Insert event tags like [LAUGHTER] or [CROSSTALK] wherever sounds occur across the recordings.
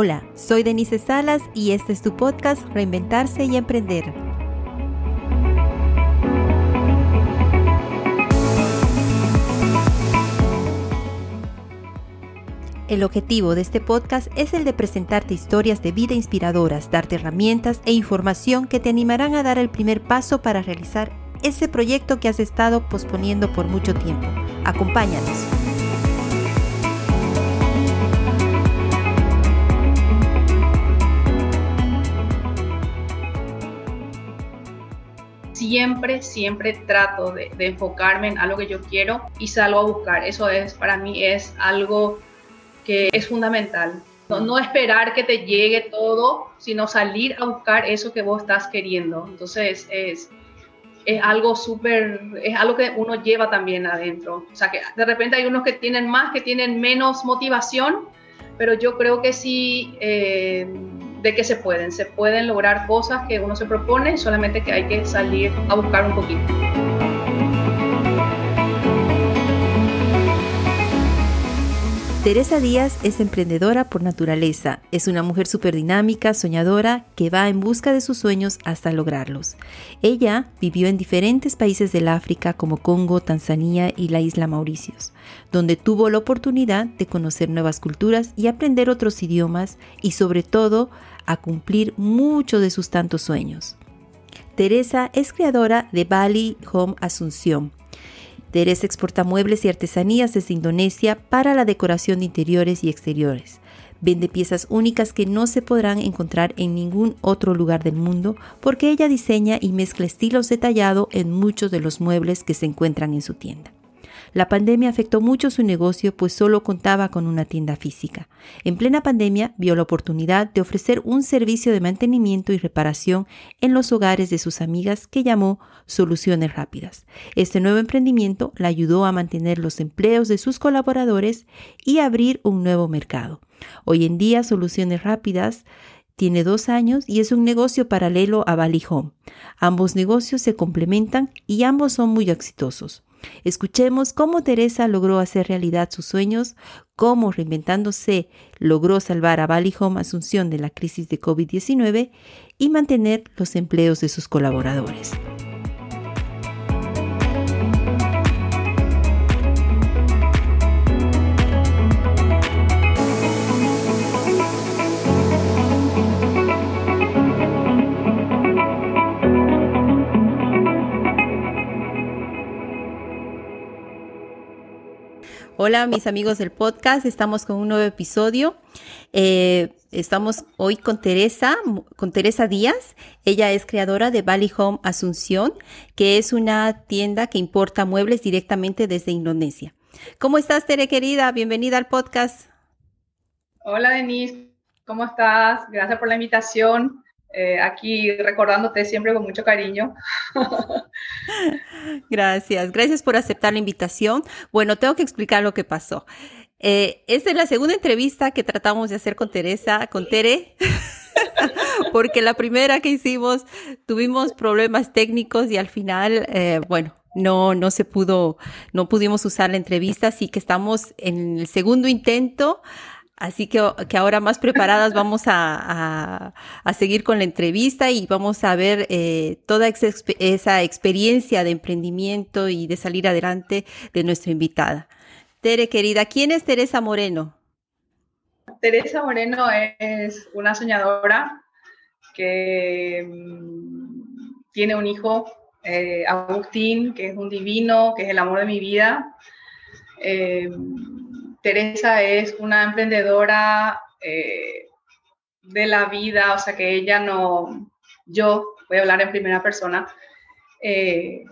Hola, soy Denise Salas y este es tu podcast Reinventarse y Emprender. El objetivo de este podcast es el de presentarte historias de vida inspiradoras, darte herramientas e información que te animarán a dar el primer paso para realizar ese proyecto que has estado posponiendo por mucho tiempo. Acompáñanos. Siempre, siempre trato de, enfocarme en algo que yo quiero y salgo a buscar. Eso es, para mí es algo que es fundamental. No, esperar que te llegue todo, sino salir a buscar eso que vos estás queriendo. Entonces es, es algo súper, es algo que uno lleva también adentro. O sea que de repente hay unos que tienen más, que tienen menos motivación, pero yo creo que sí, eh, de que se pueden, se pueden lograr cosas que uno se propone, solamente que hay que salir a buscar un poquito. Teresa Díaz es emprendedora por naturaleza. Es una mujer súper dinámica, soñadora, que va en busca de sus sueños hasta lograrlos. Ella vivió en diferentes países del África como Congo, Tanzania y la isla Mauricios, donde tuvo la oportunidad de conocer nuevas culturas y aprender otros idiomas y sobre todo a cumplir muchos de sus tantos sueños. Teresa es creadora de Bali Home Asunción, Teresa exporta muebles y artesanías desde Indonesia para la decoración de interiores y exteriores. Vende piezas únicas que no se podrán encontrar en ningún otro lugar del mundo porque ella diseña y mezcla estilos detallado en muchos de los muebles que se encuentran en su tienda. La pandemia afectó mucho su negocio pues solo contaba con una tienda física. En plena pandemia vio la oportunidad de ofrecer un servicio de mantenimiento y reparación en los hogares de sus amigas que llamó Soluciones Rápidas. Este nuevo emprendimiento la ayudó a mantener los empleos de sus colaboradores y abrir un nuevo mercado. Hoy en día Soluciones Rápidas tiene dos años y es un negocio paralelo a Bali Home. Ambos negocios se complementan y ambos son muy exitosos. Escuchemos cómo Teresa logró hacer realidad sus sueños, cómo reinventándose logró salvar a Bali Home Asunción de la crisis de COVID-19 y mantener los empleos de sus colaboradores. Hola mis amigos del podcast, estamos con un nuevo episodio. Eh, estamos hoy con Teresa, con Teresa Díaz. Ella es creadora de Bali Home Asunción, que es una tienda que importa muebles directamente desde Indonesia. ¿Cómo estás, Tere querida? Bienvenida al podcast. Hola Denise, ¿cómo estás? Gracias por la invitación. Eh, aquí recordándote siempre con mucho cariño. [LAUGHS] Gracias, gracias por aceptar la invitación. Bueno, tengo que explicar lo que pasó. Eh, esta es la segunda entrevista que tratamos de hacer con Teresa, con Tere, [LAUGHS] porque la primera que hicimos tuvimos problemas técnicos y al final, eh, bueno, no, no se pudo, no pudimos usar la entrevista, así que estamos en el segundo intento. Así que, que, ahora más preparadas vamos a, a, seguir con la entrevista y vamos a ver eh, toda esa experiencia de emprendimiento y de salir adelante de nuestra invitada. Tere, querida, ¿quién es Teresa Moreno? Teresa Moreno es una soñadora que mm, tiene un hijo, eh, Agustín, que es un divino, que es el amor de mi vida. Eh, Teresa es una emprendedora eh, de la vida, o sea que ella no, yo voy a hablar en primera persona, eh,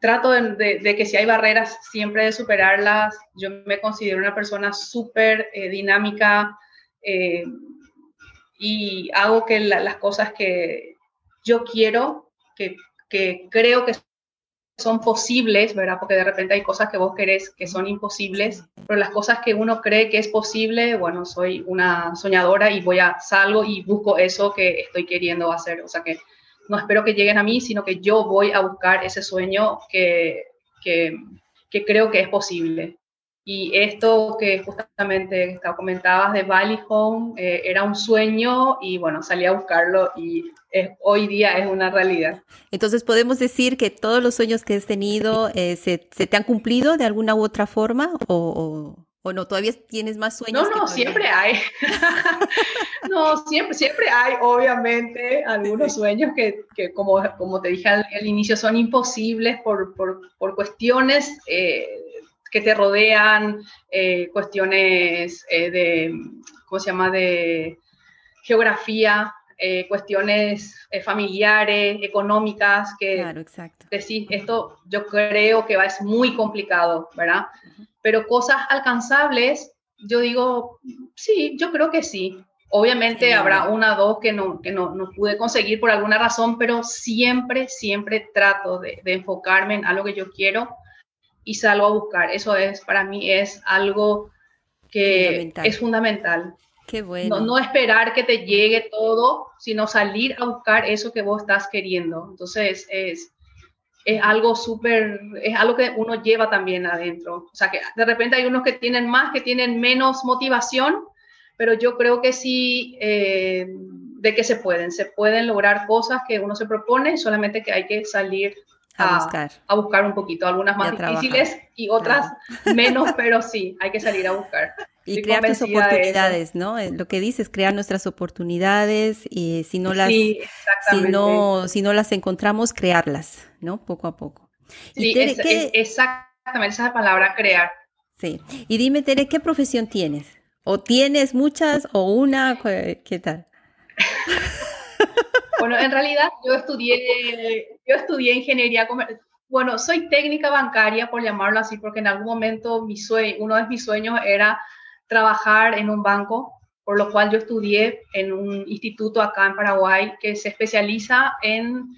trato de, que si hay barreras, siempre de superarlas. Yo me considero una persona súper eh, dinámica y hago que las cosas que yo quiero, que, que creo que son posibles, ¿verdad? Porque de repente hay cosas que vos querés que son imposibles, pero las cosas que uno cree que es posible, bueno, soy una soñadora y voy a salgo y busco eso que estoy queriendo hacer. O sea que no espero que lleguen a mí, sino que yo voy a buscar ese sueño que, que, que creo que es posible. Y esto que justamente comentabas de Valley Home eh, era un sueño y bueno, salí a buscarlo y hoy día es una realidad. Entonces, ¿podemos decir que todos los sueños que has tenido eh, se, te han cumplido de alguna u otra forma o, o, no? ¿Todavía tienes más sueños? No, no, siempre hay. [LAUGHS] no, siempre, siempre hay, obviamente, algunos sueños que, que, como, como te dije al, inicio, son imposibles por, por, por cuestiones... Eh, que te rodean, eh, cuestiones eh, de, ¿cómo se llama?, de geografía, eh, cuestiones familiares, económicas, que claro, exacto. decir, esto yo creo que va, es muy complicado, ¿verdad? Pero cosas alcanzables, yo digo, sí, yo creo que sí. Obviamente habrá una o dos que, no, que no, no, pude conseguir por alguna razón, pero siempre, siempre trato de, de enfocarme en algo que yo quiero y salgo a buscar. Eso es, para mí, es algo que es fundamental. Qué bueno. No, esperar que te llegue todo, sino salir a buscar eso que vos estás queriendo. Entonces, es, es algo súper, es algo que uno lleva también adentro. O sea, que de repente hay unos que tienen más, que tienen menos motivación, pero yo creo que sí, eh, de que se pueden, se pueden lograr cosas que uno se propone, solamente que hay que salir a, buscar. a buscar un poquito, algunas más difíciles y otras menos, [LAUGHS] pero sí, hay que salir a buscar. Y crear tus oportunidades, ¿no? Lo que dices, crear nuestras oportunidades y si no las, si no, si no las encontramos, crearlas, ¿no? Poco a poco. Sí, exactamente, esa es la palabra, crear. Sí. Y dime, Tere, ¿qué profesión tienes? ¿O tienes muchas o una? ¿Qué tal? [LAUGHS] Bueno, en realidad yo estudié, yo estudié ingeniería comercial. Bueno, soy técnica bancaria, por llamarlo así, porque en algún momento mi sueño, uno de mis sueños era trabajar en un banco, por lo cual yo estudié en un instituto acá en Paraguay que se especializa en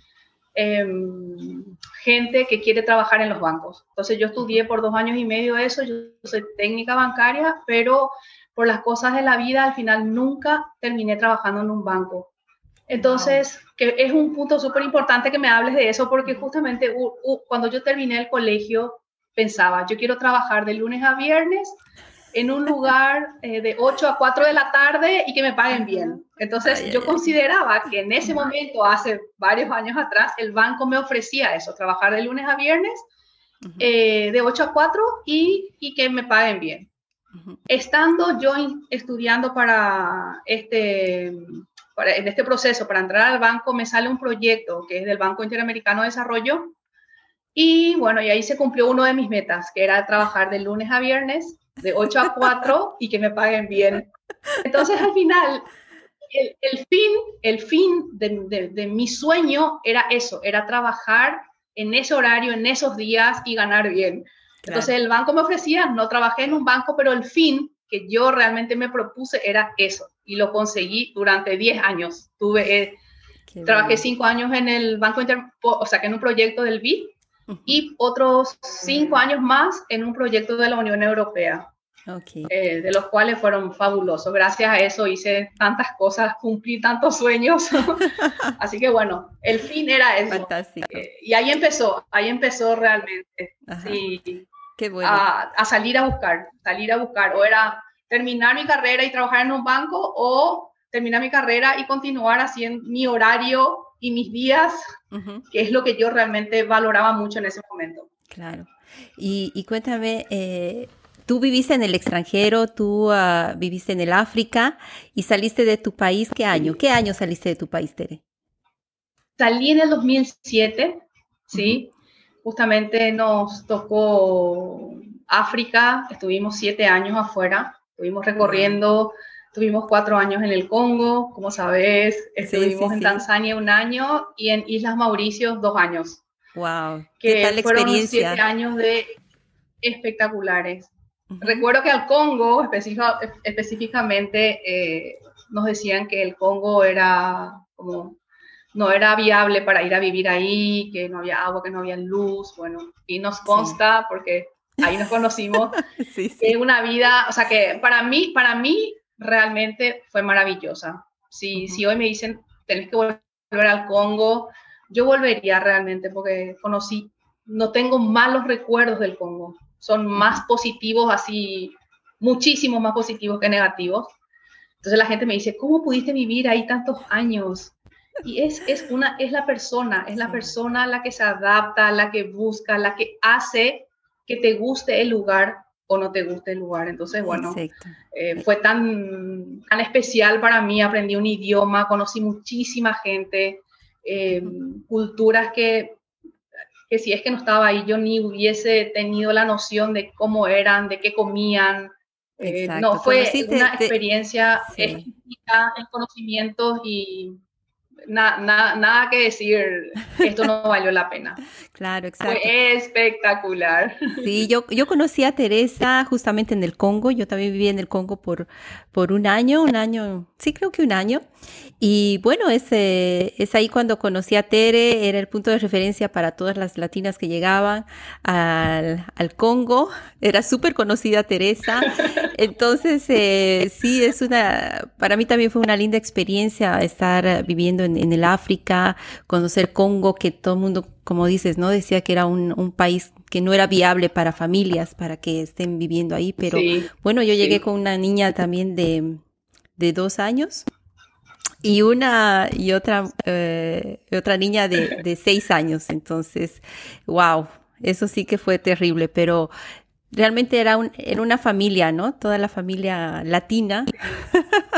em, gente que quiere trabajar en los bancos. Entonces yo estudié por dos años y medio eso, yo soy técnica bancaria, pero por las cosas de la vida al final nunca terminé trabajando en un banco. Entonces, que es un punto súper importante que me hables de eso, porque justamente cuando yo terminé el colegio, pensaba, yo quiero trabajar de lunes a viernes en un lugar [LAUGHS] eh, de 8 a 4 de la tarde y que me paguen bien. Entonces, yo consideraba que en ese momento, hace varios años atrás, el banco me ofrecía eso, trabajar de lunes a viernes, eh, de 8 a 4 y, y que me paguen bien. Estando yo estudiando para este en este proceso para entrar al banco me sale un proyecto que es del Banco Interamericano de Desarrollo y bueno, y ahí se cumplió uno de mis metas, que era trabajar de lunes a viernes, de 8 a 4 [LAUGHS] y que me paguen bien. Entonces al final, el, fin, el fin de, de, mi sueño era eso, era trabajar en ese horario, en esos días y ganar bien. Entonces el banco me ofrecía, no trabajé en un banco, pero el fin que yo realmente me propuse era eso y lo conseguí durante 10 años. Tuve, eh, trabajé 5 años en el Banco Inter, o sea, que en un proyecto del BID y otros 5 años más en un proyecto de la Unión Europea. Eh, de los cuales fueron fabulosos. Gracias a eso hice tantas cosas, cumplí tantos sueños. [LAUGHS] Así que bueno, el fin era eso. Fantástico. Eh, y ahí empezó, ahí empezó realmente. Sí, Qué bueno. a, a, salir a buscar, salir a buscar. O era terminar mi carrera y trabajar en un banco o terminar mi carrera y continuar haciendo mi horario y mis días, que es lo que yo realmente valoraba mucho en ese momento. Claro. Y, cuéntame, eh, tú viviste en el extranjero, tú ah, viviste en el África y saliste de tu país, ¿qué año? ¿Qué año saliste de tu país, Tere? Salí en el 2007, ¿sí? Justamente nos tocó África, estuvimos siete años afuera, estuvimos recorriendo, tuvimos cuatro años en el Congo, como sabes, estuvimos en Tanzania un año y en Islas Mauricio dos años. Wow, que ¿Qué tal fueron experiencia? siete años de espectaculares. Recuerdo que al Congo específicamente eh, nos decían que el Congo era como no era viable para ir a vivir ahí, que no había agua, que no había luz, bueno, y nos consta porque ahí nos conocimos, [LAUGHS] sí, sí. una vida, o sea que para mí, para mí realmente fue maravillosa. Si, si hoy me dicen, tenés que volver al Congo, yo volvería realmente porque conocí, no tengo malos recuerdos del Congo. Son más positivos, así, muchísimo más positivos que negativos. Entonces la gente me dice, ¿cómo pudiste vivir ahí tantos años? Y es, es, una, es la persona, es la persona la que se adapta, la que busca, la que hace que te guste el lugar o no te guste el lugar. Entonces, bueno, eh, fue tan, tan especial para mí, aprendí un idioma, conocí muchísima gente, eh, culturas que, que si es que no estaba ahí, yo ni hubiese tenido la noción de cómo eran, de qué comían. Eh, no, fue una experiencia en conocimientos y nada que decir, esto no [LAUGHS] valió la pena. Claro, exacto. Fue espectacular. Sí, yo, yo conocí a Teresa justamente en el Congo, yo también viví en el Congo por, por un año, un año, sí creo que un año, y bueno, es, es ahí cuando conocí a Tere, era el punto de referencia para todas las latinas que llegaban al, al Congo, era súper conocida Teresa, entonces eh, sí, es una, para mí también fue una linda experiencia estar viviendo en, en el África, conocer Congo, que todo el mundo, como dices, ¿no? Decía que era un, un país que no era viable para familias, para que estén viviendo ahí, pero bueno, yo llegué con una niña también de, de dos años y una y otra eh, otra niña de, de, seis años entonces wow eso sí que fue terrible pero realmente era un era una familia no toda la familia latina.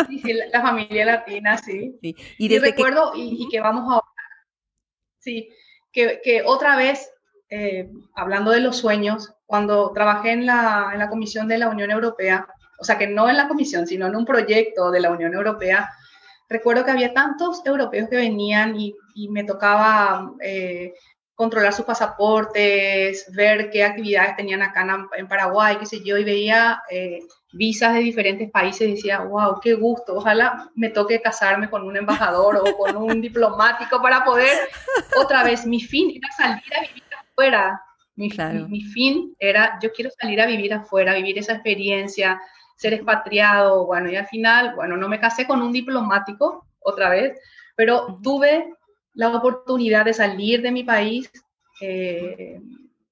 Sí, sí la familia latina sí, [LAUGHS] y, desde recuerdo y, que vamos a sí que, que otra vez eh, hablando de los sueños cuando trabajé en la, en la comisión de la Unión Europea o sea que no en la comisión sino en un proyecto de la Unión Europea recuerdo que había tantos europeos que venían y, me tocaba eh, controlar sus pasaportes, ver qué actividades tenían acá en, Paraguay, qué sé yo, y veía eh, visas de diferentes países y decía, wow, qué gusto, ojalá me toque casarme con un embajador o con un [LAUGHS] diplomático para poder, otra vez, mi fin era salir a vivir afuera. Mi, mi fin era, yo quiero salir a vivir afuera, vivir esa experiencia, ser expatriado, bueno, y al final, bueno, no me casé con un diplomático otra vez, pero tuve la oportunidad de salir de mi país, eh,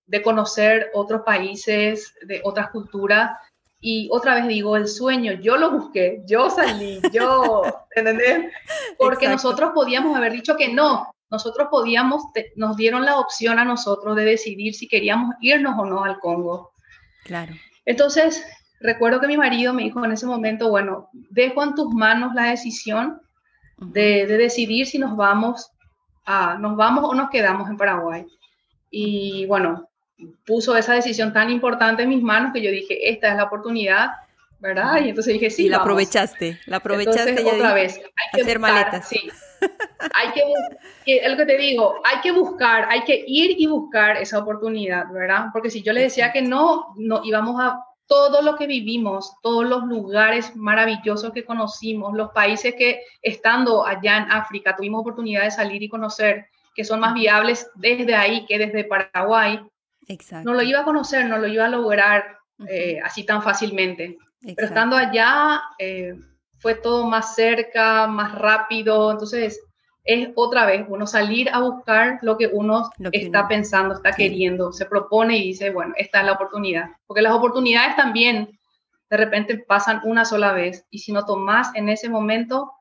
de conocer otros países, de otras culturas, y otra vez digo, el sueño, yo lo busqué, yo salí, yo, [LAUGHS] ¿entendés? Porque nosotros podíamos haber dicho que no, nosotros podíamos, nos dieron la opción a nosotros de decidir si queríamos irnos o no al Congo. Claro. Entonces, recuerdo que mi marido me dijo en ese momento, bueno, dejo en tus manos la decisión de, decidir si nos vamos, a, nos vamos o nos quedamos en Paraguay. Y bueno, puso esa decisión tan importante en mis manos que yo dije, esta es la oportunidad, ¿verdad? Y entonces dije, sí. Y la aprovechaste, la aprovechaste. otra vez, hay que hacer maletas. Sí. hay que, es lo que te digo, hay que buscar, hay que ir y buscar esa oportunidad, ¿verdad? Porque si yo le decía que no, no íbamos a todo lo que vivimos, todos los lugares maravillosos que conocimos, los países que estando allá en África tuvimos oportunidad de salir y conocer, que son más viables desde ahí que desde Paraguay, Exacto. no lo iba a conocer, no lo iba a lograr eh, así tan fácilmente. Pero estando allá eh, fue todo más cerca, más rápido, entonces es otra vez uno salir a buscar lo que uno está pensando, está queriendo, se propone y dice, bueno, esta es la oportunidad. Porque las oportunidades también de repente pasan una sola vez y si no tomas en ese momento,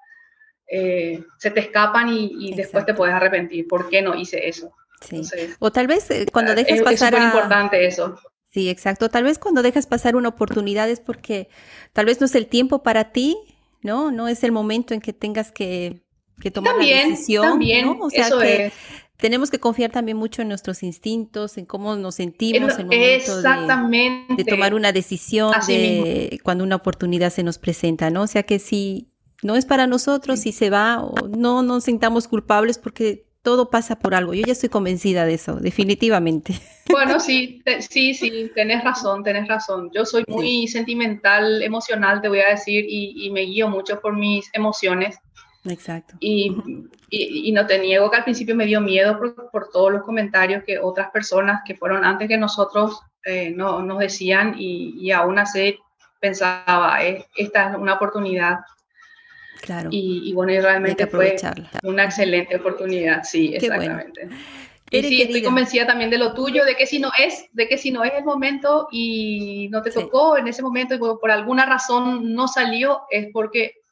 eh, se te escapan y, después te puedes arrepentir. ¿Por qué no hice eso? Sí. o tal vez eh, cuando dejas pasar... Es súper importante eso. Sí, exacto. Tal vez cuando dejas pasar una oportunidad es porque tal vez no es el tiempo para ti, ¿no? No es el momento en que tengas que que tomar la decisión. También, ¿no? O sea que tenemos que confiar también mucho en nuestros instintos, en cómo nos sentimos en momento de, tomar una decisión de cuando una oportunidad se nos presenta, ¿no? O sea que si no es para nosotros, si se va, o no nos sintamos culpables porque todo pasa por algo. Yo ya estoy convencida de eso, definitivamente. Bueno, [LAUGHS] sí, sí, sí, tenés razón, tenés razón. Yo soy muy sentimental, emocional, te voy a decir, y, y, me guío mucho por mis emociones. Exacto. Y, y, no te niego que al principio me dio miedo por, por, todos los comentarios que otras personas que fueron antes que nosotros eh, no, nos decían y, y, aún así pensaba, eh, esta es una oportunidad. Claro. Y, bueno, y realmente fue una excelente oportunidad, sí, exactamente. y sí, estoy convencida también de lo tuyo, de que si no es, de que si no es el momento y no te tocó en ese momento y por, alguna razón no salió, es porque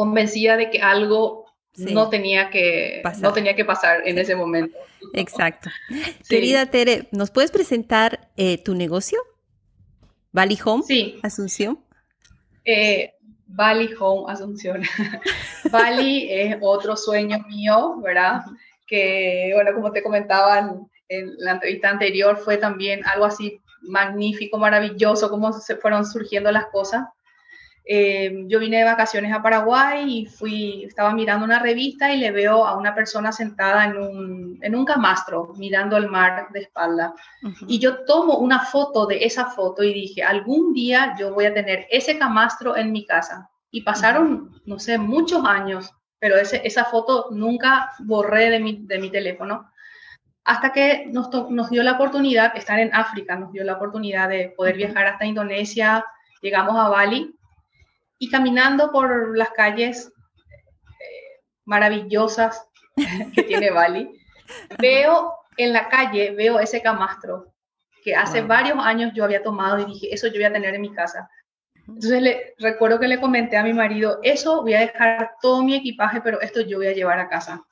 convencida de que algo no tenía que pasar. no tenía que pasar en ese momento. Exacto. [LAUGHS] Querida Tere, ¿nos puedes presentar eh, tu negocio? Valley Home, sí. Asunción. Eh, Bali Home Asunción. [LAUGHS] Bali es otro sueño mío, ¿verdad? Que, bueno, como te comentaban en la entrevista anterior, fue también algo así magnífico, maravilloso, cómo se fueron surgiendo las cosas. Eh, yo vine de vacaciones a Paraguay y fui, estaba mirando una revista y le veo a una persona sentada en un, en un camastro mirando el mar de espalda. Y yo tomo una foto de esa foto y dije, algún día yo voy a tener ese camastro en mi casa. Y pasaron, no sé, muchos años, pero ese, esa foto nunca borré de mi, de mi teléfono. Hasta que nos, nos dio la oportunidad, estar en África, nos dio la oportunidad de poder viajar hasta Indonesia, llegamos a Bali y caminando por las calles eh, maravillosas [LAUGHS] que tiene Bali, veo en la calle, veo ese camastro que hace varios años yo había tomado y dije, eso yo voy a tener en mi casa. Entonces le, recuerdo que le comenté a mi marido, eso voy a dejar todo mi equipaje, pero esto yo voy a llevar a casa.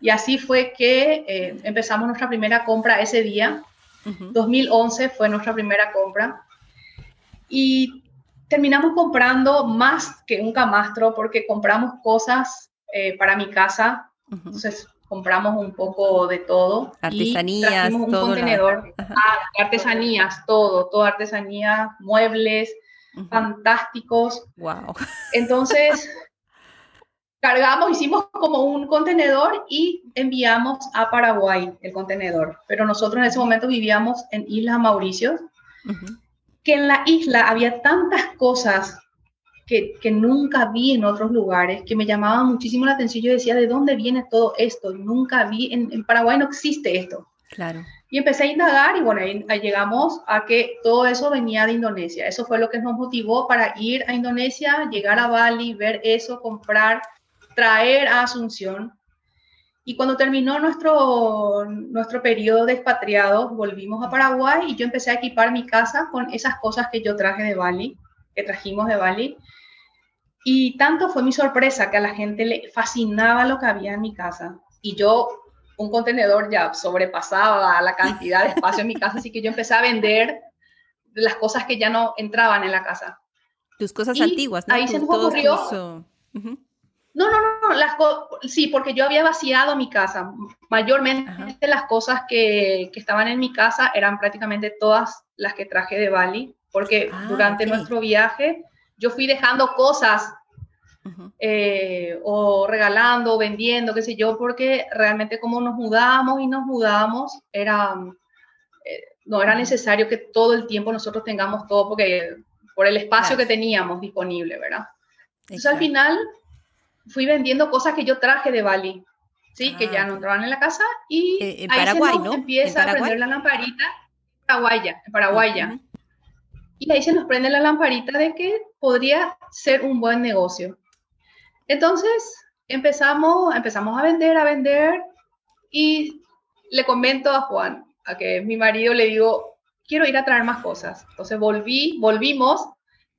Y así fue que eh, empezamos nuestra primera compra ese día. 2011 fue nuestra primera compra. Y terminamos comprando más que un camastro porque compramos cosas eh, para mi casa. Entonces compramos un poco de todo. Artesanías, un contenedor. Ah, artesanías, todo, todo artesanía, muebles, fantásticos. Wow. [LAUGHS] Entonces cargamos, hicimos como un contenedor y enviamos a Paraguay el contenedor. Pero nosotros en ese momento vivíamos en Isla Mauricio que en la isla había tantas cosas que, que, nunca vi en otros lugares, que me llamaban muchísimo la atención. Yo decía, ¿de dónde viene todo esto? Nunca vi, en, en Paraguay no existe esto. Claro. Y empecé a indagar y bueno, ahí, llegamos a que todo eso venía de Indonesia. Eso fue lo que nos motivó para ir a Indonesia, llegar a Bali, ver eso, comprar, traer a Asunción. Y cuando terminó nuestro, nuestro periodo de expatriados, volvimos a Paraguay y yo empecé a equipar mi casa con esas cosas que yo traje de Bali, que trajimos de Bali. Y tanto fue mi sorpresa que a la gente le fascinaba lo que había en mi casa. Y yo, un contenedor ya sobrepasaba la cantidad de espacio en mi casa, así que yo empecé a vender las cosas que ya no entraban en la casa. Tus cosas antiguas, ¿no? Ahí se nos ocurrió. No, no, no, las sí, porque yo había vaciado mi casa. Mayormente las cosas que, que, estaban en mi casa eran prácticamente todas las que traje de Bali, porque ah, durante nuestro viaje yo fui dejando cosas eh, o regalando, o vendiendo, qué sé yo, porque realmente como nos mudábamos y nos mudábamos, era, eh, no era necesario que todo el tiempo nosotros tengamos todo, porque por el espacio que teníamos disponible, ¿verdad? Entonces al final fui vendiendo cosas que yo traje de Bali, ¿sí? que ya ah, no entraban en la casa y eh, en ahí Paraguay, se nos empieza a prender la lamparita, Paraguaya, en Paraguaya. Y ahí se nos prende la lamparita de que podría ser un buen negocio. Entonces empezamos, empezamos a vender, a vender y le comento a Juan, a que mi marido le digo, quiero ir a traer más cosas. Entonces volví, volvimos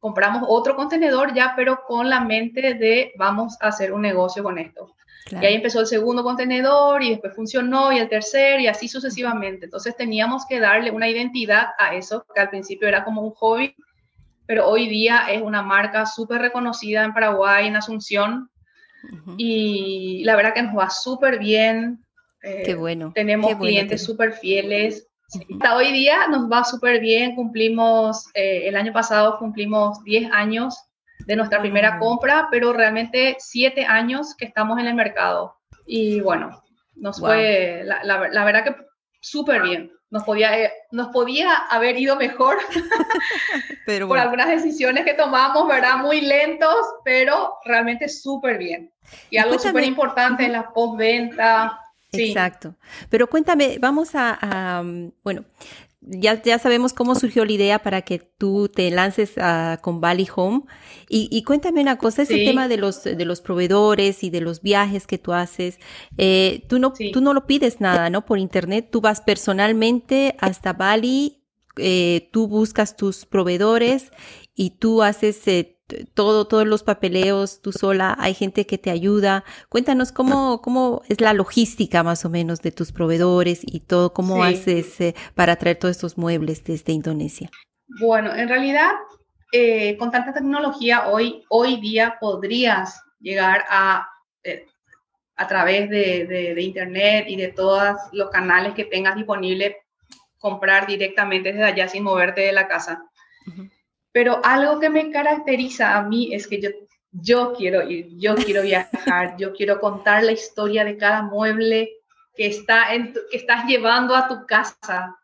compramos otro contenedor ya, pero con la mente de vamos a hacer un negocio con esto. Y ahí empezó el segundo contenedor y después funcionó y el tercer y así sucesivamente. Entonces teníamos que darle una identidad a eso, que al principio era como un hobby, pero hoy día es una marca súper reconocida en Paraguay, en Asunción. Y la verdad que nos va súper bien. qué bueno. Tenemos clientes súper fieles. Hasta hoy día nos va súper bien, cumplimos, eh, el año pasado cumplimos 10 años de nuestra primera compra, pero realmente 7 años que estamos en el mercado. Y bueno, nos fue, la, la, verdad que súper bien. Nos podía, eh, nos podía haber ido mejor [LAUGHS] pero por algunas decisiones que tomamos, ¿verdad? Muy lentos, pero realmente súper bien. Y, algo súper importante en la postventa, Exacto. Pero cuéntame, vamos a, mm, bueno, ya, ya sabemos cómo surgió la idea para que tú te lances con Bali Home. Y, cuéntame una cosa, ese tema de los, de los proveedores y de los viajes que tú haces, eh, tú, no, tú no lo pides nada, ¿no? Por internet, tú vas personalmente hasta Bali, eh, tú buscas tus proveedores y tú haces eh, todo, todos los papeleos tú sola, hay gente que te ayuda. Cuéntanos cómo, cómo es la logística más o menos de tus proveedores y todo, cómo haces eh, para traer todos estos muebles desde Indonesia. Bueno, en realidad, eh, con tanta tecnología, hoy, hoy día podrías llegar a, eh, a través de, de, Internet y de todos los canales que tengas disponible, comprar directamente desde allá sin moverte de la casa. Pero algo que me caracteriza a mí es que yo, yo quiero ir, yo quiero viajar, yo quiero contar la historia de cada mueble que, está en que estás llevando a tu casa.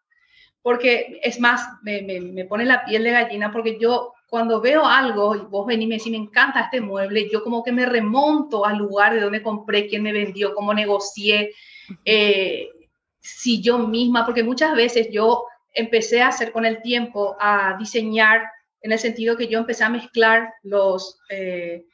Porque es más, me, me, pone la piel de gallina porque yo cuando veo algo y vos venís y me decís, me encanta este mueble, yo como que me remonto al lugar de donde compré, quién me vendió, cómo negocié, eh, si yo misma, porque muchas veces yo empecé a hacer con el tiempo, a diseñar en el sentido que yo empecé a mezclar los, eh,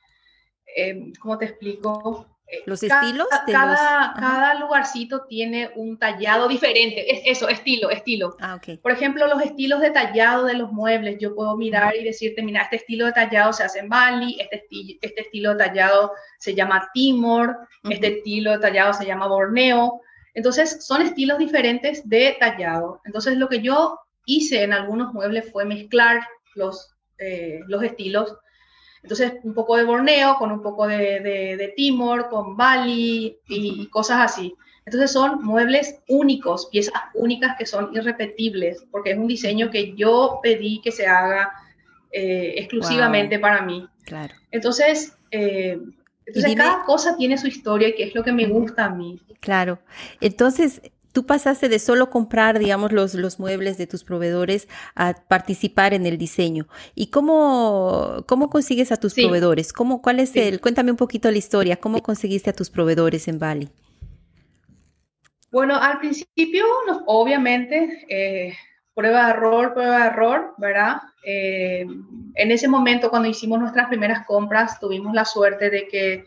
em, ¿cómo te explico? Eh, los estilos. cada, cada lugarcito tiene un tallado diferente. Es eso, estilo, estilo. Ah, okay. Por ejemplo, los estilos de tallado de los muebles. Yo puedo mirar y decirte, mira, este estilo de tallado se hace en Bali, este, este estilo de tallado se llama Timor, este estilo de tallado se llama Borneo. Entonces, son estilos diferentes de tallado. Entonces, lo que yo hice en algunos muebles fue mezclar los, eh, los estilos. Entonces, un poco de Borneo, con un poco de, de, Timor, con Bali y, cosas así. Entonces son muebles únicos, piezas únicas que son irrepetibles, porque es un diseño que yo pedí que se haga eh, exclusivamente para mí. Claro. Entonces, eh, entonces cada cosa tiene su historia y que es lo que me gusta a mí. Claro. Entonces, tú pasaste de solo comprar, digamos, los, los muebles de tus proveedores a participar en el diseño. ¿Y cómo, cómo consigues a tus proveedores? ¿Cómo, ¿Cuál es el? Cuéntame un poquito la historia. ¿Cómo conseguiste a tus proveedores en Bali? Bueno, al principio, obviamente, eh, prueba de error, prueba de error, ¿verdad? Eh, en ese momento, cuando hicimos nuestras primeras compras, tuvimos la suerte de que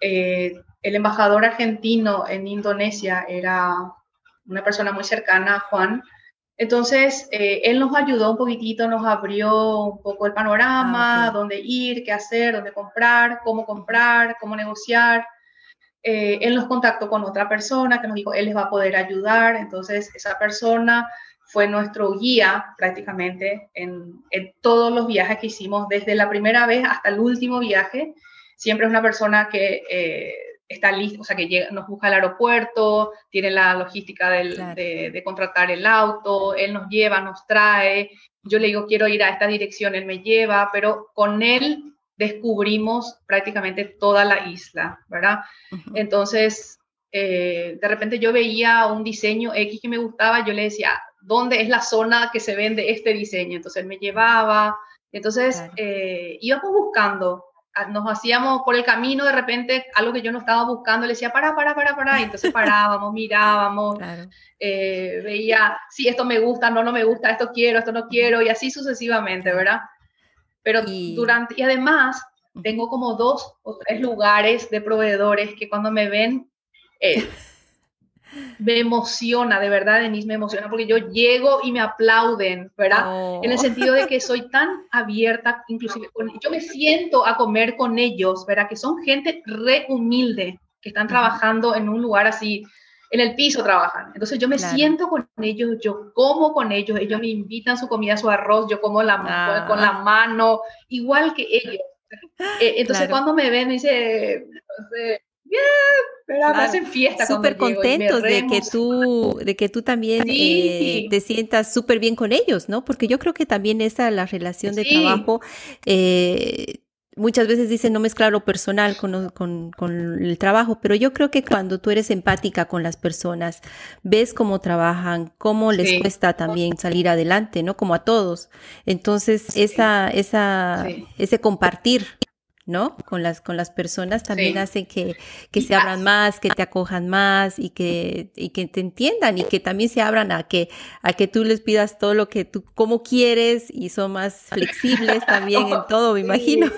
eh, el embajador argentino en Indonesia era una persona muy cercana a Juan. Entonces, eh, él nos ayudó un poquitito, nos abrió un poco el panorama, ah, dónde ir, qué hacer, dónde comprar, cómo comprar, cómo negociar. Eh, él nos contactó con otra persona que nos dijo, él les va a poder ayudar. Entonces, esa persona fue nuestro guía prácticamente en, en, todos los viajes que hicimos, desde la primera vez hasta el último viaje. Siempre es una persona que eh, está listo, o sea, que nos busca al aeropuerto, tiene la logística de, contratar el auto, él nos lleva, nos trae, yo le digo, quiero ir a esta dirección, él me lleva, pero con él descubrimos prácticamente toda la isla, ¿verdad? Entonces, eh, de repente yo veía un diseño X que me gustaba, yo le decía, ¿dónde es la zona que se vende este diseño? Entonces él me llevaba, entonces eh, íbamos buscando nos hacíamos por el camino de repente algo que yo no estaba buscando, le decía, para, para, para, para, y entonces [LAUGHS] parábamos, mirábamos, eh, veía, sí, esto me gusta, no, no me gusta, esto quiero, esto no quiero, y así sucesivamente, ¿verdad? Pero y... durante, y además tengo como dos o tres lugares de proveedores que cuando me ven, eh, [LAUGHS] me emociona, de verdad, Denise, me emociona porque yo llego y me aplauden, ¿verdad? En el sentido de que [LAUGHS] soy tan abierta, inclusive, yo me siento a comer con ellos, ¿verdad? Que son gente re humilde, que están trabajando en un lugar así, en el piso trabajan. Entonces yo me siento con ellos, yo como con ellos, ellos me invitan su comida, su arroz, yo como la, con la mano, igual que ellos. Eh, entonces cuando me ven, me dice, pero hacen fiesta. Súper contentos de que tú, de que tú también eh, te sientas súper bien con ellos, ¿no? Porque yo creo que también esa la relación de trabajo. Eh, muchas veces dicen no mezclar lo personal con, con, con, el trabajo, pero yo creo que cuando tú eres empática con las personas, ves cómo trabajan, cómo les cuesta también salir adelante, ¿no? Como a todos. Entonces, esa, esa, ese compartir ¿no? Con las, con las personas también hace que, que se abran más, que te acojan más y que, y que te entiendan y que también se abran a que, a que tú les pidas todo lo que tú, como quieres y son más flexibles [LAUGHS] también en todo, me imagino.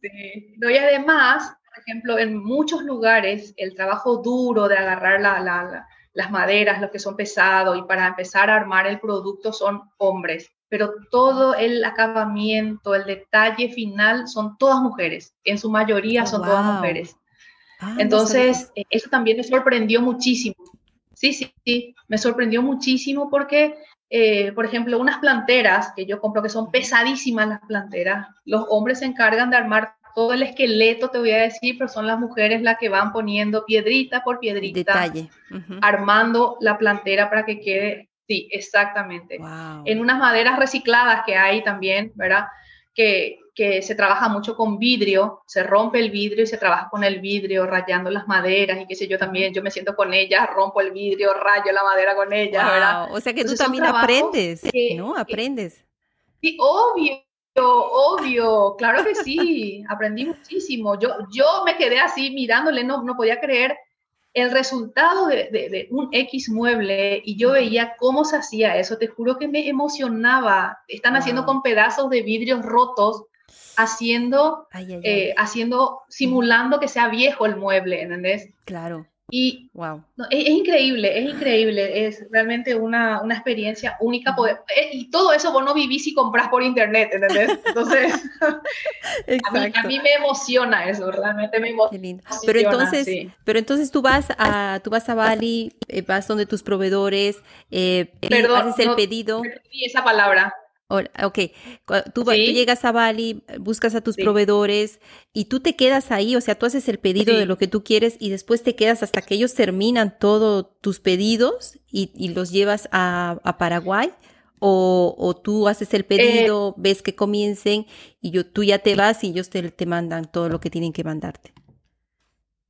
Sí. No, y además, por ejemplo, en muchos lugares el trabajo duro de agarrar la, la, las maderas, los que son pesados y para empezar a armar el producto son hombres pero todo el acabamiento, el detalle final son todas mujeres, en su mayoría son todas mujeres. Ah, Entonces, eh, eso también me sorprendió muchísimo. Sí, sí, sí, me sorprendió muchísimo porque, eh, por ejemplo, unas planteras que yo compro que son pesadísimas las planteras, los hombres se encargan de armar todo el esqueleto, te voy a decir, pero son las mujeres las que van poniendo piedrita por piedrita, Detalle. armando la plantera para que quede Sí, exactamente. En unas maderas recicladas que hay también, ¿verdad? Que, que, se trabaja mucho con vidrio, se rompe el vidrio y se trabaja con el vidrio, rayando las maderas y qué sé yo también, yo me siento con ellas, rompo el vidrio, rayo la madera con ellas, ¿verdad? O sea que tú también aprendes, ¿no? Aprendes. Sí, obvio, obvio, claro que sí, aprendí muchísimo. Yo, yo me quedé así mirándole, no, no podía creer el resultado de, un X mueble y yo veía cómo se hacía eso, te juro que me emocionaba. Están haciendo con pedazos de vidrios rotos, haciendo, eh, haciendo, simulando que sea viejo el mueble, ¿entendés? Claro. Y wow. es, increíble, es increíble, es realmente una, una experiencia única. Poder, eh, y todo eso vos no vivís si compras por internet, ¿entendés? Entonces, [LAUGHS] a, mí, a, mí, me emociona eso, realmente me emociona. Pero entonces, pero entonces tú vas a, tú vas a Bali, eh, vas donde tus proveedores, eh, haces el pedido. esa palabra. Ok, tú, llegas a Bali, buscas a tus proveedores y tú te quedas ahí, o sea, tú haces el pedido de lo que tú quieres y después te quedas hasta que ellos terminan todos tus pedidos y, los llevas a, Paraguay. O, tú haces el pedido, eh, ves que comiencen y yo, tú ya te vas y ellos te, te mandan todo lo que tienen que mandarte.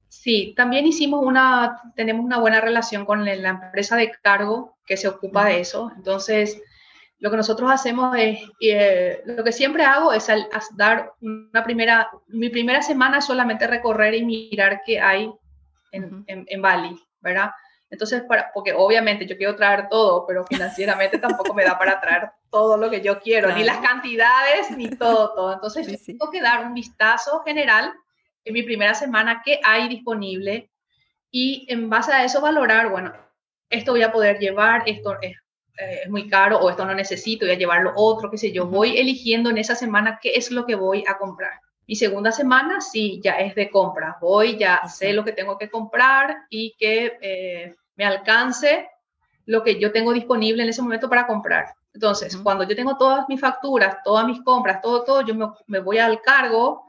Sí, también hicimos una, tenemos una buena relación con la empresa de cargo que se ocupa de eso. Entonces, lo que nosotros hacemos es, eh, lo que siempre hago es dar una primera, mi primera semana solamente recorrer y mirar qué hay en, en, Bali, ¿verdad? Entonces, para, porque obviamente yo quiero traer todo, pero financieramente [LAUGHS] tampoco me da para traer todo lo que yo quiero, ni las cantidades, ni [LAUGHS] todo, todo. Entonces, tengo que dar un vistazo general en mi primera semana, qué hay disponible, y en base a eso valorar, bueno, esto voy a poder llevar, esto es eh, es muy caro o esto no necesito, voy a llevarlo otro, qué sé yo. Voy eligiendo en esa semana qué es lo que voy a comprar. Mi segunda semana sí, ya es de compra. Voy, ya sé lo que tengo que comprar y que eh, me alcance lo que yo tengo disponible en ese momento para comprar. Entonces, cuando yo tengo todas mis facturas, todas mis compras, todo, todo, yo me, voy al cargo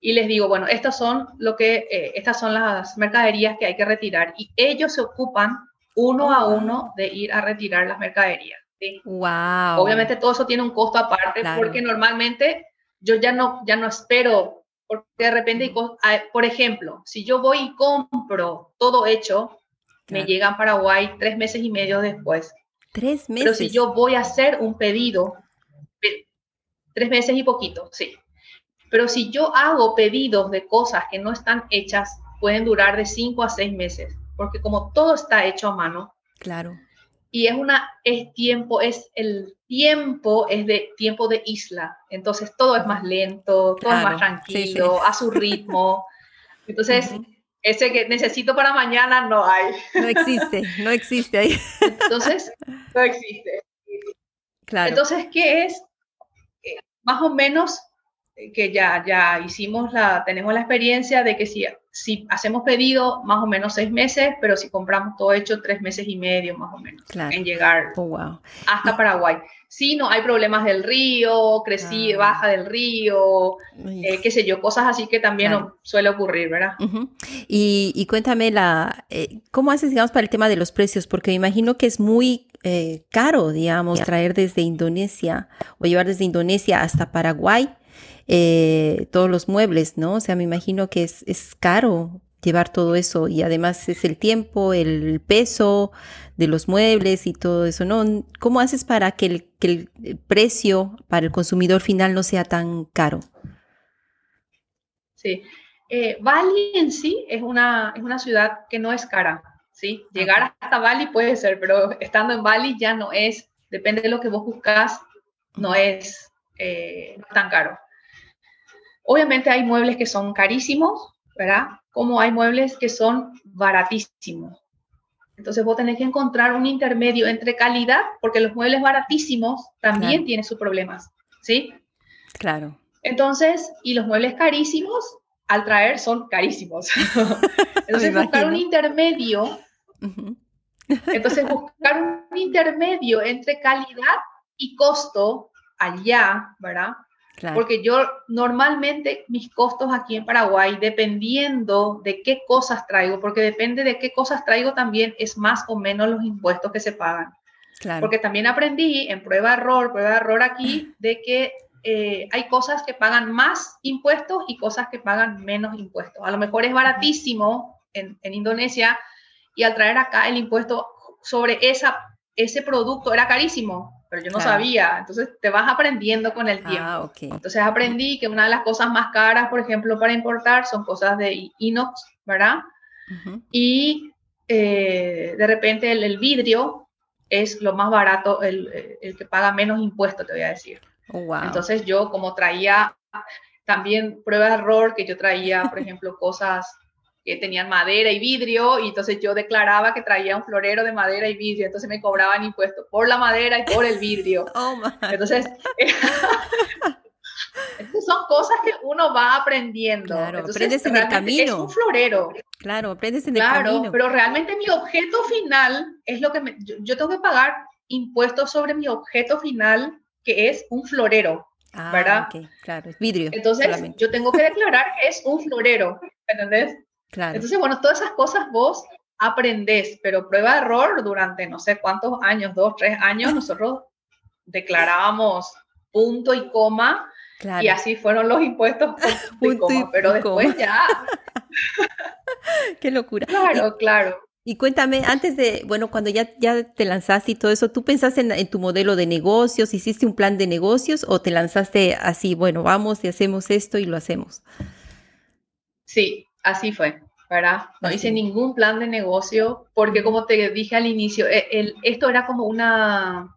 y les digo, bueno, estas son lo que, eh, estas son las mercaderías que hay que retirar y ellos se ocupan uno a uno de ir a retirar las mercaderías. Wow. Obviamente todo eso tiene un costo aparte porque normalmente yo ya no, ya no espero, porque de repente, por ejemplo, si yo voy y compro todo hecho, me llega a Paraguay tres meses y medio después. Tres meses. Pero si yo voy a hacer un pedido, tres meses y poquito, sí. Pero si yo hago pedidos de cosas que no están hechas, pueden durar de cinco a seis meses porque como todo está hecho a mano. Claro. Y es una, es tiempo, es el tiempo, es de tiempo de isla. Entonces todo es más lento, todo es más tranquilo, a su ritmo. [LAUGHS] Entonces, ese que necesito para mañana no hay. No existe, no existe ahí. [LAUGHS] Entonces, no existe. Claro. Entonces, ¿qué es? Eh, más o menos que ya, ya hicimos la, tenemos la experiencia de que si si hacemos pedido, más o menos seis meses, pero si compramos todo hecho, tres meses y medio más o menos en llegar oh, hasta Paraguay. Si no hay problemas del río, crecí, baja del río, eh, qué sé yo, cosas así que también suele ocurrir, ¿verdad? y, cuéntame, la, eh, ¿cómo haces, digamos, para el tema de los precios? Porque me imagino que es muy eh, caro, digamos, traer desde Indonesia o llevar desde Indonesia hasta Paraguay. Eh, todos los muebles, ¿no? O sea, me imagino que es, es caro llevar todo eso y además es el tiempo, el peso de los muebles y todo eso, ¿no? ¿Cómo haces para que el, que el precio para el consumidor final no sea tan caro? Sí, eh, Bali en sí es una, es una ciudad que no es cara, ¿sí? Llegar hasta Bali puede ser, pero estando en Bali ya no es, depende de lo que vos buscas, no es eh, tan caro. Obviamente hay muebles que son carísimos, ¿verdad? Como hay muebles que son baratísimos. Entonces vos tenés que encontrar un intermedio entre calidad, porque los muebles baratísimos también tienen sus problemas, ¿sí? Claro. Entonces, y los muebles carísimos al traer son carísimos. [LAUGHS] Entonces, buscar un intermedio. Entonces, buscar un intermedio entre calidad y costo allá, ¿verdad? Porque yo normalmente mis costos aquí en Paraguay, dependiendo de qué cosas traigo, porque depende de qué cosas traigo también es más o menos los impuestos que se pagan. Porque también aprendí en prueba error, prueba error aquí, de que eh, hay cosas que pagan más impuestos y cosas que pagan menos impuestos. A lo mejor es baratísimo en, en Indonesia y al traer acá el impuesto sobre esa, ese producto era carísimo, pero yo no sabía. Entonces te vas aprendiendo con el ah, tiempo. Entonces aprendí que una de las cosas más caras, por ejemplo, para importar son cosas de inox, ¿verdad? Y eh, de repente el, vidrio es lo más barato, el, el que paga menos impuestos, te voy a decir. Oh, entonces yo como traía también prueba de error, que yo traía, por ejemplo, cosas que tenían madera y vidrio, y entonces yo declaraba que traía un florero de madera y vidrio, entonces me cobraban impuestos por la madera y por el vidrio. [LAUGHS] Oh, entonces, [LAUGHS] son cosas que uno va aprendiendo. Claro, aprendes en el camino. Es un florero. Claro, aprendes en el camino. Claro, pero realmente mi objeto final es lo que me, yo tengo que pagar impuestos sobre mi objeto final que es un florero, ah, ¿verdad? claro, es vidrio. Entonces, yo tengo que declarar que es un florero, ¿entendés? Claro. Entonces, bueno, todas esas cosas vos aprendés, pero prueba de error durante no sé cuántos años, dos, tres años, [LAUGHS] nosotros declarábamos punto y coma y así fueron los impuestos [LAUGHS] punto y coma, pero después ya. [LAUGHS] Qué locura. Claro, claro. Y cuéntame, antes de, bueno, cuando ya, ya te lanzaste y todo eso, ¿tú pensaste en, tu modelo de negocios? ¿Hiciste un plan de negocios o te lanzaste así, bueno, vamos y hacemos esto y lo hacemos? Sí, así fue, ¿verdad? No hice ningún plan de negocio porque como te dije al inicio, e, el, esto era como una,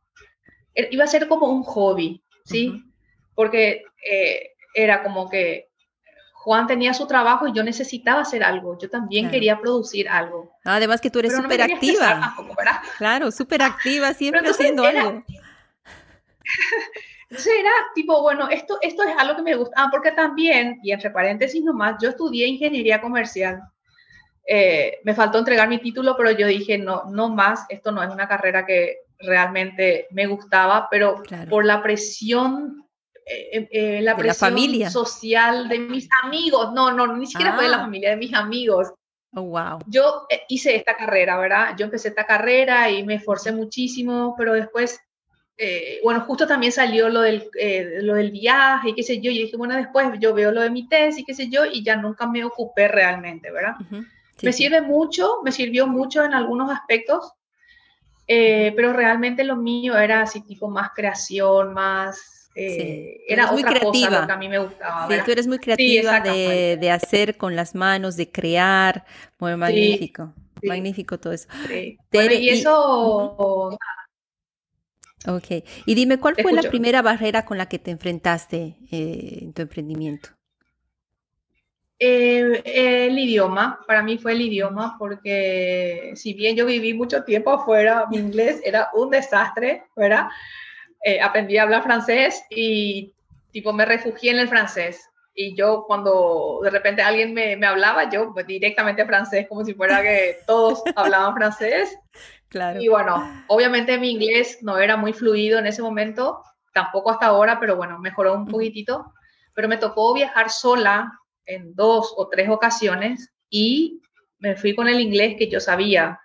e, iba a ser como un hobby, ¿sí? Porque eh, era como que Juan tenía su trabajo y yo necesitaba hacer algo. Yo también quería producir algo. Además que tú eres súper activa. claro, súper activa, siempre haciendo algo. [LAUGHS] Entonces era tipo, bueno, esto, esto es algo que me gusta. Ah, porque también, y entre paréntesis nomás, yo estudié ingeniería comercial. Eh, me faltó entregar mi título, pero yo dije, no, no más, esto no es una carrera que realmente me gustaba, pero por la presión eh, eh, la presión familia. social de mis amigos. No, no, ni siquiera fue de la ah. familia, de mis amigos. Oh, wow. Yo hice esta carrera, ¿verdad? Yo empecé esta carrera y me esforcé muchísimo, pero después, bueno, justo también salió lo del, lo del viaje y qué sé yo. Y dije, bueno, después yo veo lo de mi tesis y qué sé yo, y ya nunca me ocupé realmente, ¿verdad? me sirve mucho, me sirvió mucho en algunos aspectos, pero realmente lo mío era así tipo más creación, más eh, era muy creativa. que a mí me gustaba. Sí, tú eres muy creativa de, hacer con las manos, de crear. Muy magnífico. magnífico todo eso. y eso... ok. Y dime, ¿cuál fue la primera barrera con la que te enfrentaste eh, en tu emprendimiento? Eh, el idioma, para mí fue el idioma, porque si bien yo viví mucho tiempo afuera, mi inglés era un desastre, ¿verdad? Eh, aprendí a hablar francés y tipo me refugié en el francés. Y yo cuando de repente alguien me, me hablaba, yo pues, directamente francés, como si fuera que todos hablaban francés. Claro. Y bueno, obviamente mi inglés no era muy fluido en ese momento, tampoco hasta ahora, pero bueno, mejoró un poquitito. Pero me tocó viajar sola en dos o tres ocasiones y me fui con el inglés que yo sabía.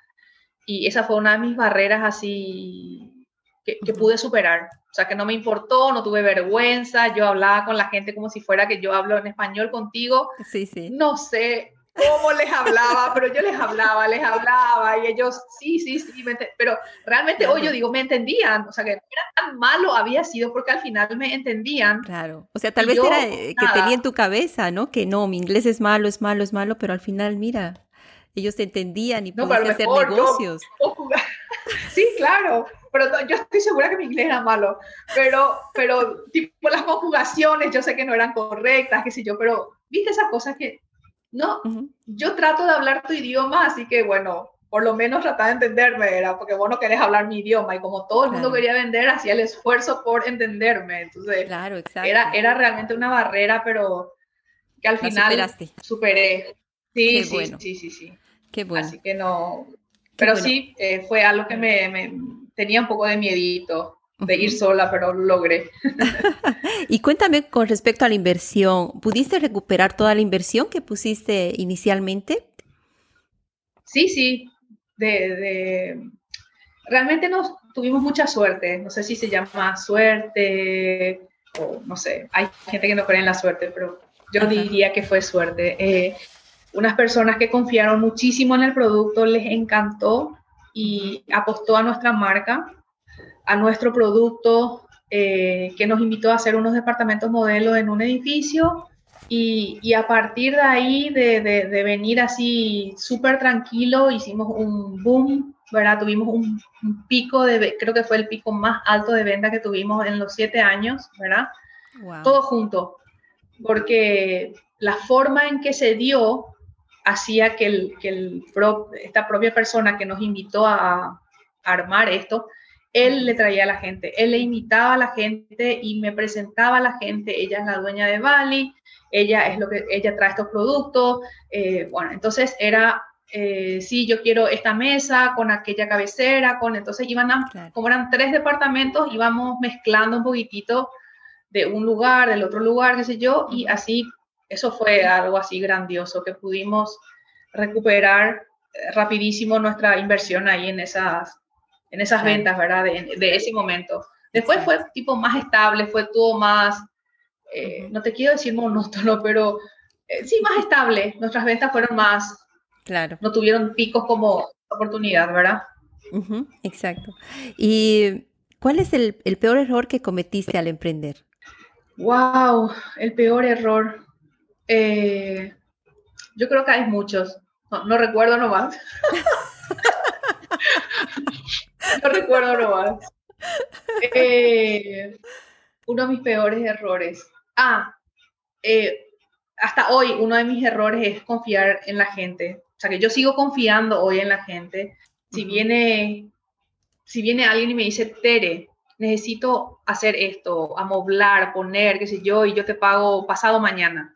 Y esa fue una de mis barreras así que, pude superar. O sea, que no me importó, no tuve vergüenza, yo hablaba con la gente como si fuera que yo hablo en español contigo. Sí, sí. No sé, cómo les hablaba, pero yo les hablaba, les hablaba y ellos, sí, sí, sí, pero realmente hoy yo digo, me entendían, o sea, que era tan malo había sido porque al final me entendían. Claro, o sea, tal vez era eh, que tenía en tu cabeza, ¿no? Que no, mi inglés es malo, es malo, es malo, pero al final, mira, ellos te entendían y no, hacer negocios. [LAUGHS] sí, claro, pero yo estoy segura que mi inglés era malo, pero, pero tipo las conjugaciones yo sé que no eran correctas, qué sé yo, pero viste esas cosas que no, yo trato de hablar tu idioma, así que bueno, por lo menos trata de entenderme, era porque vos no querés hablar mi idioma y como todo el mundo quería vender, hacía el esfuerzo por entenderme. Entonces, claro, Era, era realmente una barrera, pero que al final superé. Sí, sí, sí, sí, sí. Qué bueno. Así que no, pero sí, eh, fue algo que me, me, tenía un poco de miedito de ir sola, pero lo logré. [LAUGHS] y cuéntame con respecto a la inversión, ¿pudiste recuperar toda la inversión que pusiste inicialmente? Sí, sí. De, Realmente nos tuvimos mucha suerte. No sé si se llama suerte o no sé. Hay gente que no cree en la suerte, pero yo diría que fue suerte. Eh, unas personas que confiaron muchísimo en el producto, les encantó y apostó a nuestra marca a nuestro producto eh, que nos invitó a hacer unos departamentos modelo en un edificio y, a partir de ahí, de, venir así súper tranquilo, hicimos un boom, ¿verdad? Tuvimos un, pico de, creo que fue el pico más alto de venta que tuvimos en los siete años, ¿verdad? Todo junto, porque la forma en que se dio hacía que, el, que el esta propia persona que nos invitó a armar esto, él le traía a la gente, él le invitaba a la gente y me presentaba a la gente, ella es la dueña de Bali, ella es lo que, ella trae estos productos, eh, bueno, entonces era, eh, sí, yo quiero esta mesa con aquella cabecera, con, entonces iban a, como eran tres departamentos, íbamos mezclando un poquitito de un lugar, del otro lugar, qué sé yo, y así, eso fue algo así grandioso que pudimos recuperar eh, rapidísimo nuestra inversión ahí en esas en esas ventas, ¿verdad? De, ese momento. Después fue tipo más estable, fue todo más, eh, no te quiero decir monótono, pero eh, sí, más estable. Nuestras ventas fueron más, claro. No tuvieron picos como oportunidad, ¿verdad? exacto. ¿Y cuál es el, peor error que cometiste al emprender? Wow, el peor error. Eh, yo creo que hay muchos. No, no recuerdo nomás. [LAUGHS] [LAUGHS] no recuerdo nomás. Eh, uno de mis peores errores. Ah, eh, hasta hoy uno de mis errores es confiar en la gente. O sea, que yo sigo confiando hoy en la gente. Si viene, si viene alguien y me dice, Tere, necesito hacer esto, amoblar, poner, qué sé yo, y yo te pago pasado mañana.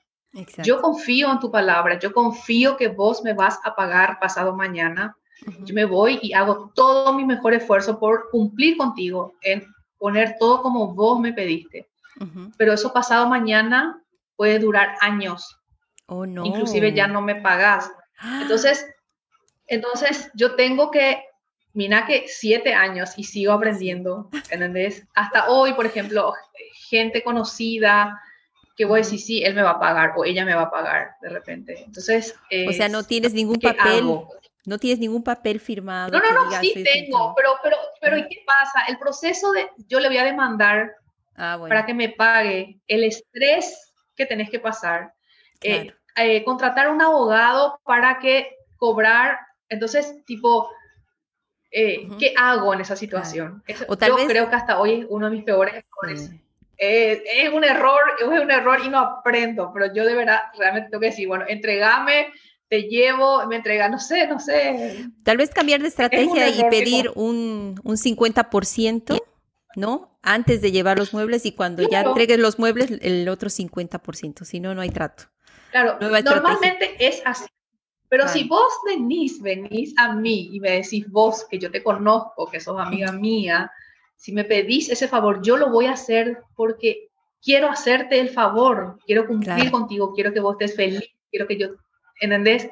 Yo confío en tu palabra, yo confío que vos me vas a pagar pasado mañana yo me voy y hago todo mi mejor esfuerzo por cumplir contigo, en poner todo como vos me pediste. Pero eso pasado mañana puede durar años. Oh, no. Inclusive ya no me pagas. Entonces, entonces yo tengo que, mira que siete años y sigo aprendiendo, ¿entendés? Hasta hoy, por ejemplo, gente conocida que voy a decir, sí, él me va a pagar o ella me va a pagar de repente. Entonces, o sea, no tienes ningún papel. No tienes ningún papel firmado. No, no, no, sí tengo, pero, pero, pero ¿y qué pasa? El proceso de, yo le voy a demandar ah, para que me pague el estrés que tenés que pasar. Eh, eh, contratar un abogado para que cobrar, entonces, tipo, eh, ¿qué hago en esa situación? yo creo que hasta hoy es uno de mis peores errores. es un error, es un error y no aprendo, pero yo de verdad realmente tengo que decir, bueno, entregame te llevo, me entrega, no sé, no sé. Tal vez cambiar de estrategia y pedir un, un 50%, ¿no? Antes de llevar los muebles y cuando ya entregues los muebles, el otro 50%, si no, no hay trato. Claro, normalmente es así. Pero si vos venís, venís a mí y me decís vos que yo te conozco, que sos amiga mía, si me pedís ese favor, yo lo voy a hacer porque quiero hacerte el favor, quiero cumplir contigo, quiero que vos estés feliz, quiero que yo ¿entendés?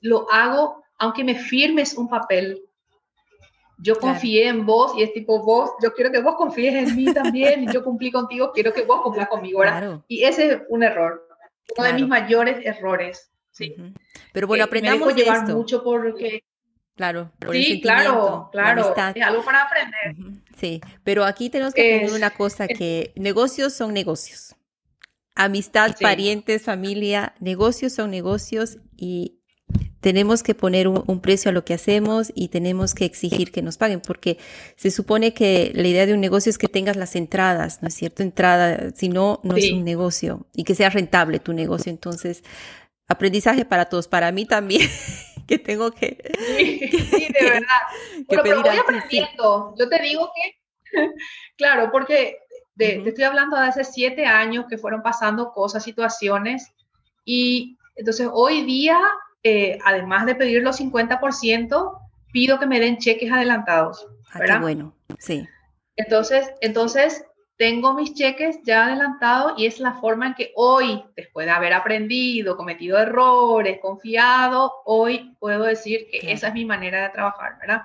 Lo hago aunque me firmes un papel. Yo confié en vos y es tipo vos, yo quiero que vos confíes en mí también, yo cumplí contigo, quiero que vos cumplas conmigo. Y ese es un error, uno de mis mayores errores. Sí. Pero bueno, aprendamos me dejo llevar mucho porque Claro, por sí, claro, claro, es algo para aprender. Sí, pero aquí tenemos que aprender una cosa, que negocios son negocios. Amistad, parientes, familia, negocios son negocios y tenemos que poner un, precio a lo que hacemos y tenemos que exigir que nos paguen, porque se supone que la idea de un negocio es que tengas las entradas, ¿no es cierto? Entrada, si no, no es un negocio y que sea rentable tu negocio. Entonces, aprendizaje para todos, para mí también. [LAUGHS] que tengo que. Sí, de [LAUGHS] verdad. pero voy aprendiendo. Yo te digo que, [LAUGHS] claro, porque te estoy hablando de hace siete años que fueron pasando cosas, situaciones, y entonces hoy día, eh, además de pedir los 50%, pido que me den cheques adelantados. Ah, qué bueno, sí. Entonces, entonces tengo mis cheques ya adelantados y es la forma en que hoy, después de haber aprendido, cometido errores, confiado, hoy puedo decir que esa es mi manera de trabajar, ¿verdad?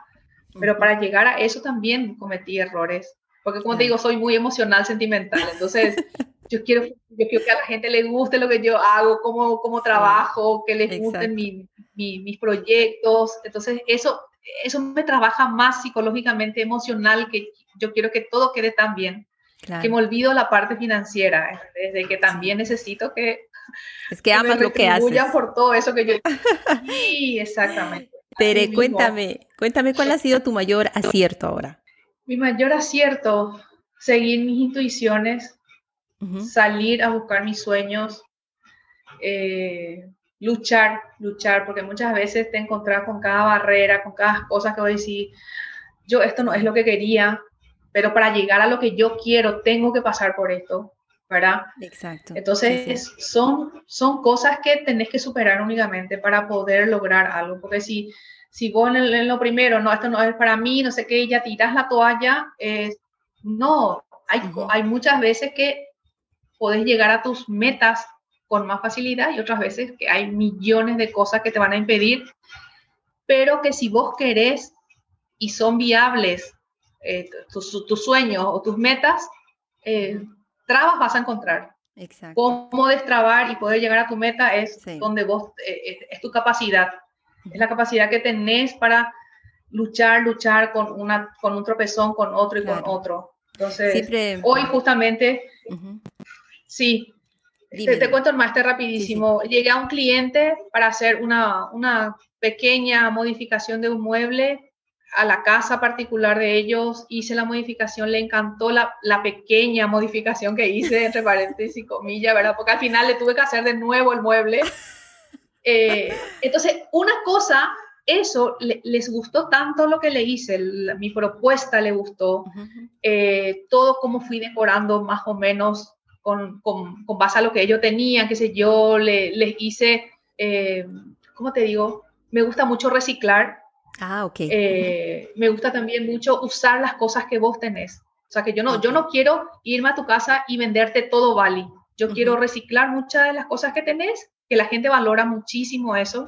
Pero para llegar a eso también cometí errores, porque como te digo, soy muy emocional, sentimental, entonces [LAUGHS] yo quiero, yo quiero que a la gente le guste lo que yo hago, cómo, cómo trabajo, que les gusten mis proyectos, entonces eso, eso me trabaja más psicológicamente, emocional, que yo quiero que todo quede tan bien que me olvido la parte financiera, desde que también necesito que... Es que amas lo que haces. por todo eso que yo... [LAUGHS] Sí, exactamente. Tere, cuéntame, cuéntame cuál ha sido tu mayor acierto ahora. Mi mayor acierto, seguir mis intuiciones, salir a buscar mis sueños, eh, luchar, luchar, porque muchas veces te encontrás con cada barrera, con cada cosa que voy a decir, yo esto no es lo que quería, pero para llegar a lo que yo quiero tengo que pasar por esto, ¿verdad? Exacto. Entonces, Son, son cosas que tenés que superar únicamente para poder lograr algo, porque si, si vos en, lo primero, no, esto no es para mí, no sé qué, ya tiras la toalla, no, hay, hay muchas veces que podés llegar a tus metas con más facilidad y otras veces que hay millones de cosas que te van a impedir, pero que si vos querés y son viables eh, tus, sueños o tus metas, eh, trabas vas a encontrar. Exacto. Cómo destrabar y poder llegar a tu meta es donde vos, eh, es tu capacidad, es la capacidad que tenés para luchar, luchar con, una, con un tropezón, con otro y con otro. Entonces, hoy justamente, sí, te, cuento el máster rapidísimo. Llegué a un cliente para hacer una, una pequeña modificación de un mueble a la casa particular de ellos, hice la modificación, le encantó la, pequeña modificación que hice, entre paréntesis y comillas, ¿verdad? Porque al final le tuve que hacer de nuevo el mueble. [LAUGHS] Eh, entonces, una cosa, eso les gustó tanto lo que le hice, mi propuesta le gustó, eh, todo como fui decorando más o menos con, con, base a lo que ellos tenían, qué sé yo, le, les hice, eh, ¿cómo te digo? Me gusta mucho reciclar, Ah, ok. Eh, me gusta también mucho usar las cosas que vos tenés. O sea, que yo no, yo no quiero irme a tu casa y venderte todo Bali. Yo quiero reciclar muchas de las cosas que tenés, que la gente valora muchísimo eso.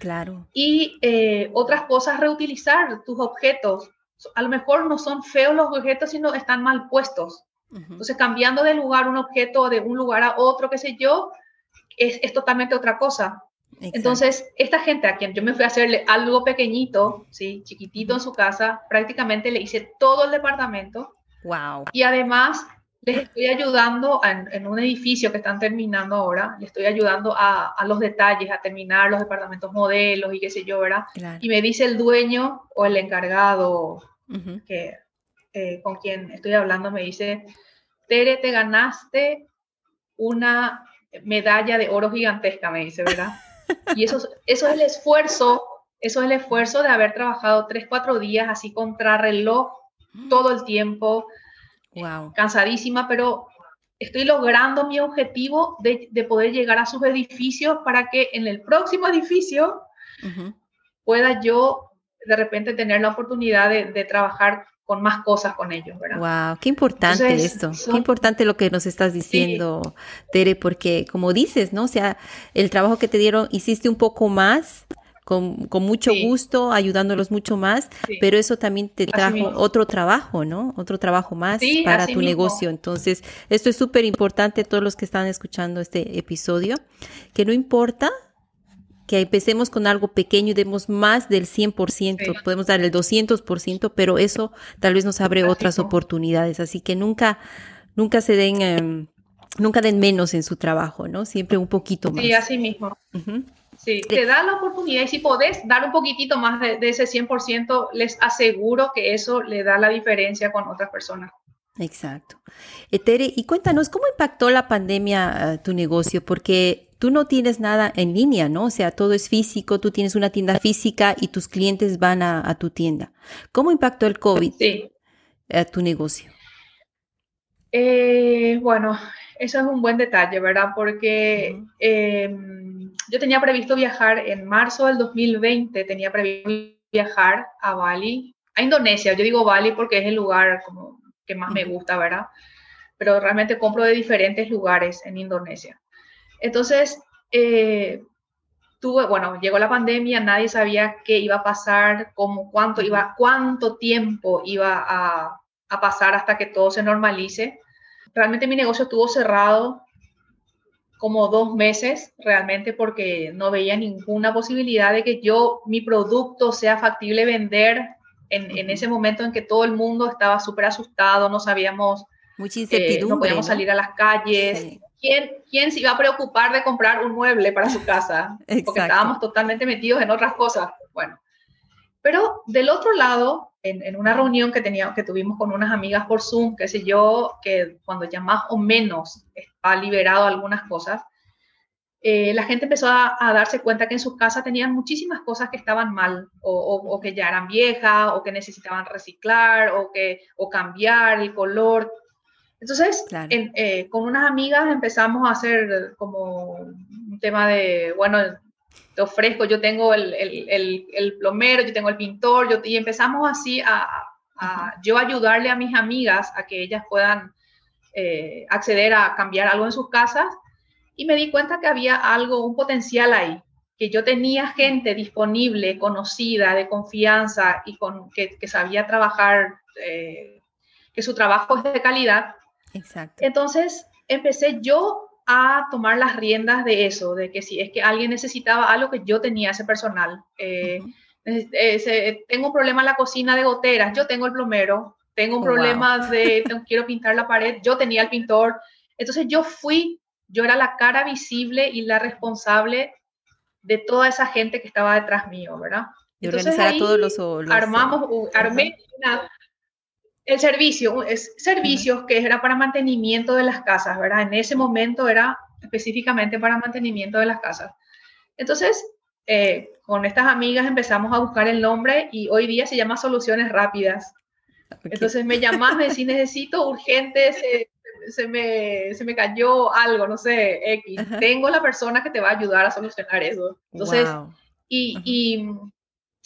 Claro. Y eh, otras cosas, reutilizar tus objetos. A lo mejor no son feos los objetos, sino están mal puestos. Entonces, cambiando de lugar un objeto de un lugar a otro, qué sé yo, es, es totalmente otra cosa. Entonces, esta gente a quien yo me fui a hacerle algo pequeñito, ¿sí? chiquitito en su casa, prácticamente le hice todo el departamento. Wow. Y además les estoy ayudando en, un edificio que están terminando ahora, les estoy ayudando a, los detalles, a terminar los departamentos modelos y qué sé yo, ¿verdad? Y me dice el dueño o el encargado que, eh, con quien estoy hablando, me dice, Tere, te ganaste una medalla de oro gigantesca, me dice, ¿verdad? [LAUGHS] Y eso, eso es el esfuerzo, eso es el esfuerzo de haber trabajado tres, cuatro días así contra reloj todo el tiempo. Wow. Cansadísima, pero estoy logrando mi objetivo de, de, poder llegar a sus edificios para que en el próximo edificio pueda yo de repente tener la oportunidad de, de trabajar con más cosas con ellos, ¿verdad? Wow, qué importante esto, qué importante lo que nos estás diciendo, Tere, porque como dices, ¿no? O sea, el trabajo que te dieron, hiciste un poco más, con, con mucho gusto, ayudándolos mucho más, pero eso también te trajo otro trabajo, ¿no? Otro trabajo más para tu negocio. Entonces, esto es súper importante, todos los que están escuchando este episodio, que no importa que empecemos con algo pequeño y demos más del 100%, podemos dar el 200%, pero eso tal vez nos abre otras oportunidades. Así que nunca, nunca se den, em, nunca den menos en su trabajo, ¿no? Siempre un poquito más. Sí, así mismo. Sí, te da la oportunidad y si podés dar un poquitito más de, ese 100%, les aseguro que eso le da la diferencia con otras personas. Exacto. Etere, y cuéntanos, ¿cómo impactó la pandemia a tu negocio? Porque tú no tienes nada en línea, ¿no? O sea, todo es físico, tú tienes una tienda física y tus clientes van a, tu tienda. ¿Cómo impactó el COVID a tu negocio? Eh, bueno, eso es un buen detalle, ¿verdad? Porque em, yo tenía previsto viajar en marzo del 2020, tenía previsto viajar a Bali, a Indonesia. Yo digo Bali porque es el lugar como que más me gusta, ¿verdad? Pero realmente compro de diferentes lugares en Indonesia. Entonces, eh, tuve, bueno, llegó la pandemia, nadie sabía qué iba a pasar, cómo, cuánto iba, cuánto tiempo iba a, a pasar hasta que todo se normalice. Realmente mi negocio estuvo cerrado como dos meses realmente porque no veía ninguna posibilidad de que yo, mi producto sea factible vender en, ese momento en que todo el mundo estaba súper asustado, no sabíamos, Mucha incertidumbre, eh, no podíamos salir a las calles. ¿Quién, ¿Quién, se iba a preocupar de comprar un mueble para su casa? Porque estábamos totalmente metidos en otras cosas. Bueno, pero del otro lado, en, una reunión que, tenía, que tuvimos con unas amigas por Zoom, qué sé yo, que cuando ya más o menos está liberado algunas cosas, eh, la gente empezó a, darse cuenta que en sus casas tenían muchísimas cosas que estaban mal o, que ya eran viejas o que necesitaban reciclar o, que, o cambiar el color. Entonces, eh, con unas amigas empezamos a hacer como un tema de, bueno, te ofrezco, yo tengo el, el, el, plomero, yo tengo el pintor, yo, y empezamos así a, a, yo ayudarle a mis amigas a que ellas puedan eh, acceder a cambiar algo en sus casas y me di cuenta que había algo, un potencial ahí, que yo tenía gente disponible, conocida, de confianza y con, que, que sabía trabajar, eh, que su trabajo es de calidad. Exacto. Entonces empecé yo a tomar las riendas de eso, de que si es que alguien necesitaba algo que yo tenía ese personal. Eh, tengo un problema en la cocina de goteras, yo tengo el plomero, tengo un oh, problema de, quiero pintar la pared, yo tenía el pintor. Entonces yo fui yo era la cara visible y la responsable de toda esa gente que estaba detrás mío, ¿verdad? Entonces ahí todos los, armamos, armé el servicio, es servicios que era para mantenimiento de las casas, ¿verdad? En ese momento era específicamente para mantenimiento de las casas. Entonces, eh, con estas amigas empezamos a buscar el nombre y hoy día se llama Soluciones Rápidas. Entonces me llamas, me decís, necesito urgente se me, se me cayó algo, no sé, X. Tengo la persona que te va a ayudar a solucionar eso. Entonces, y, y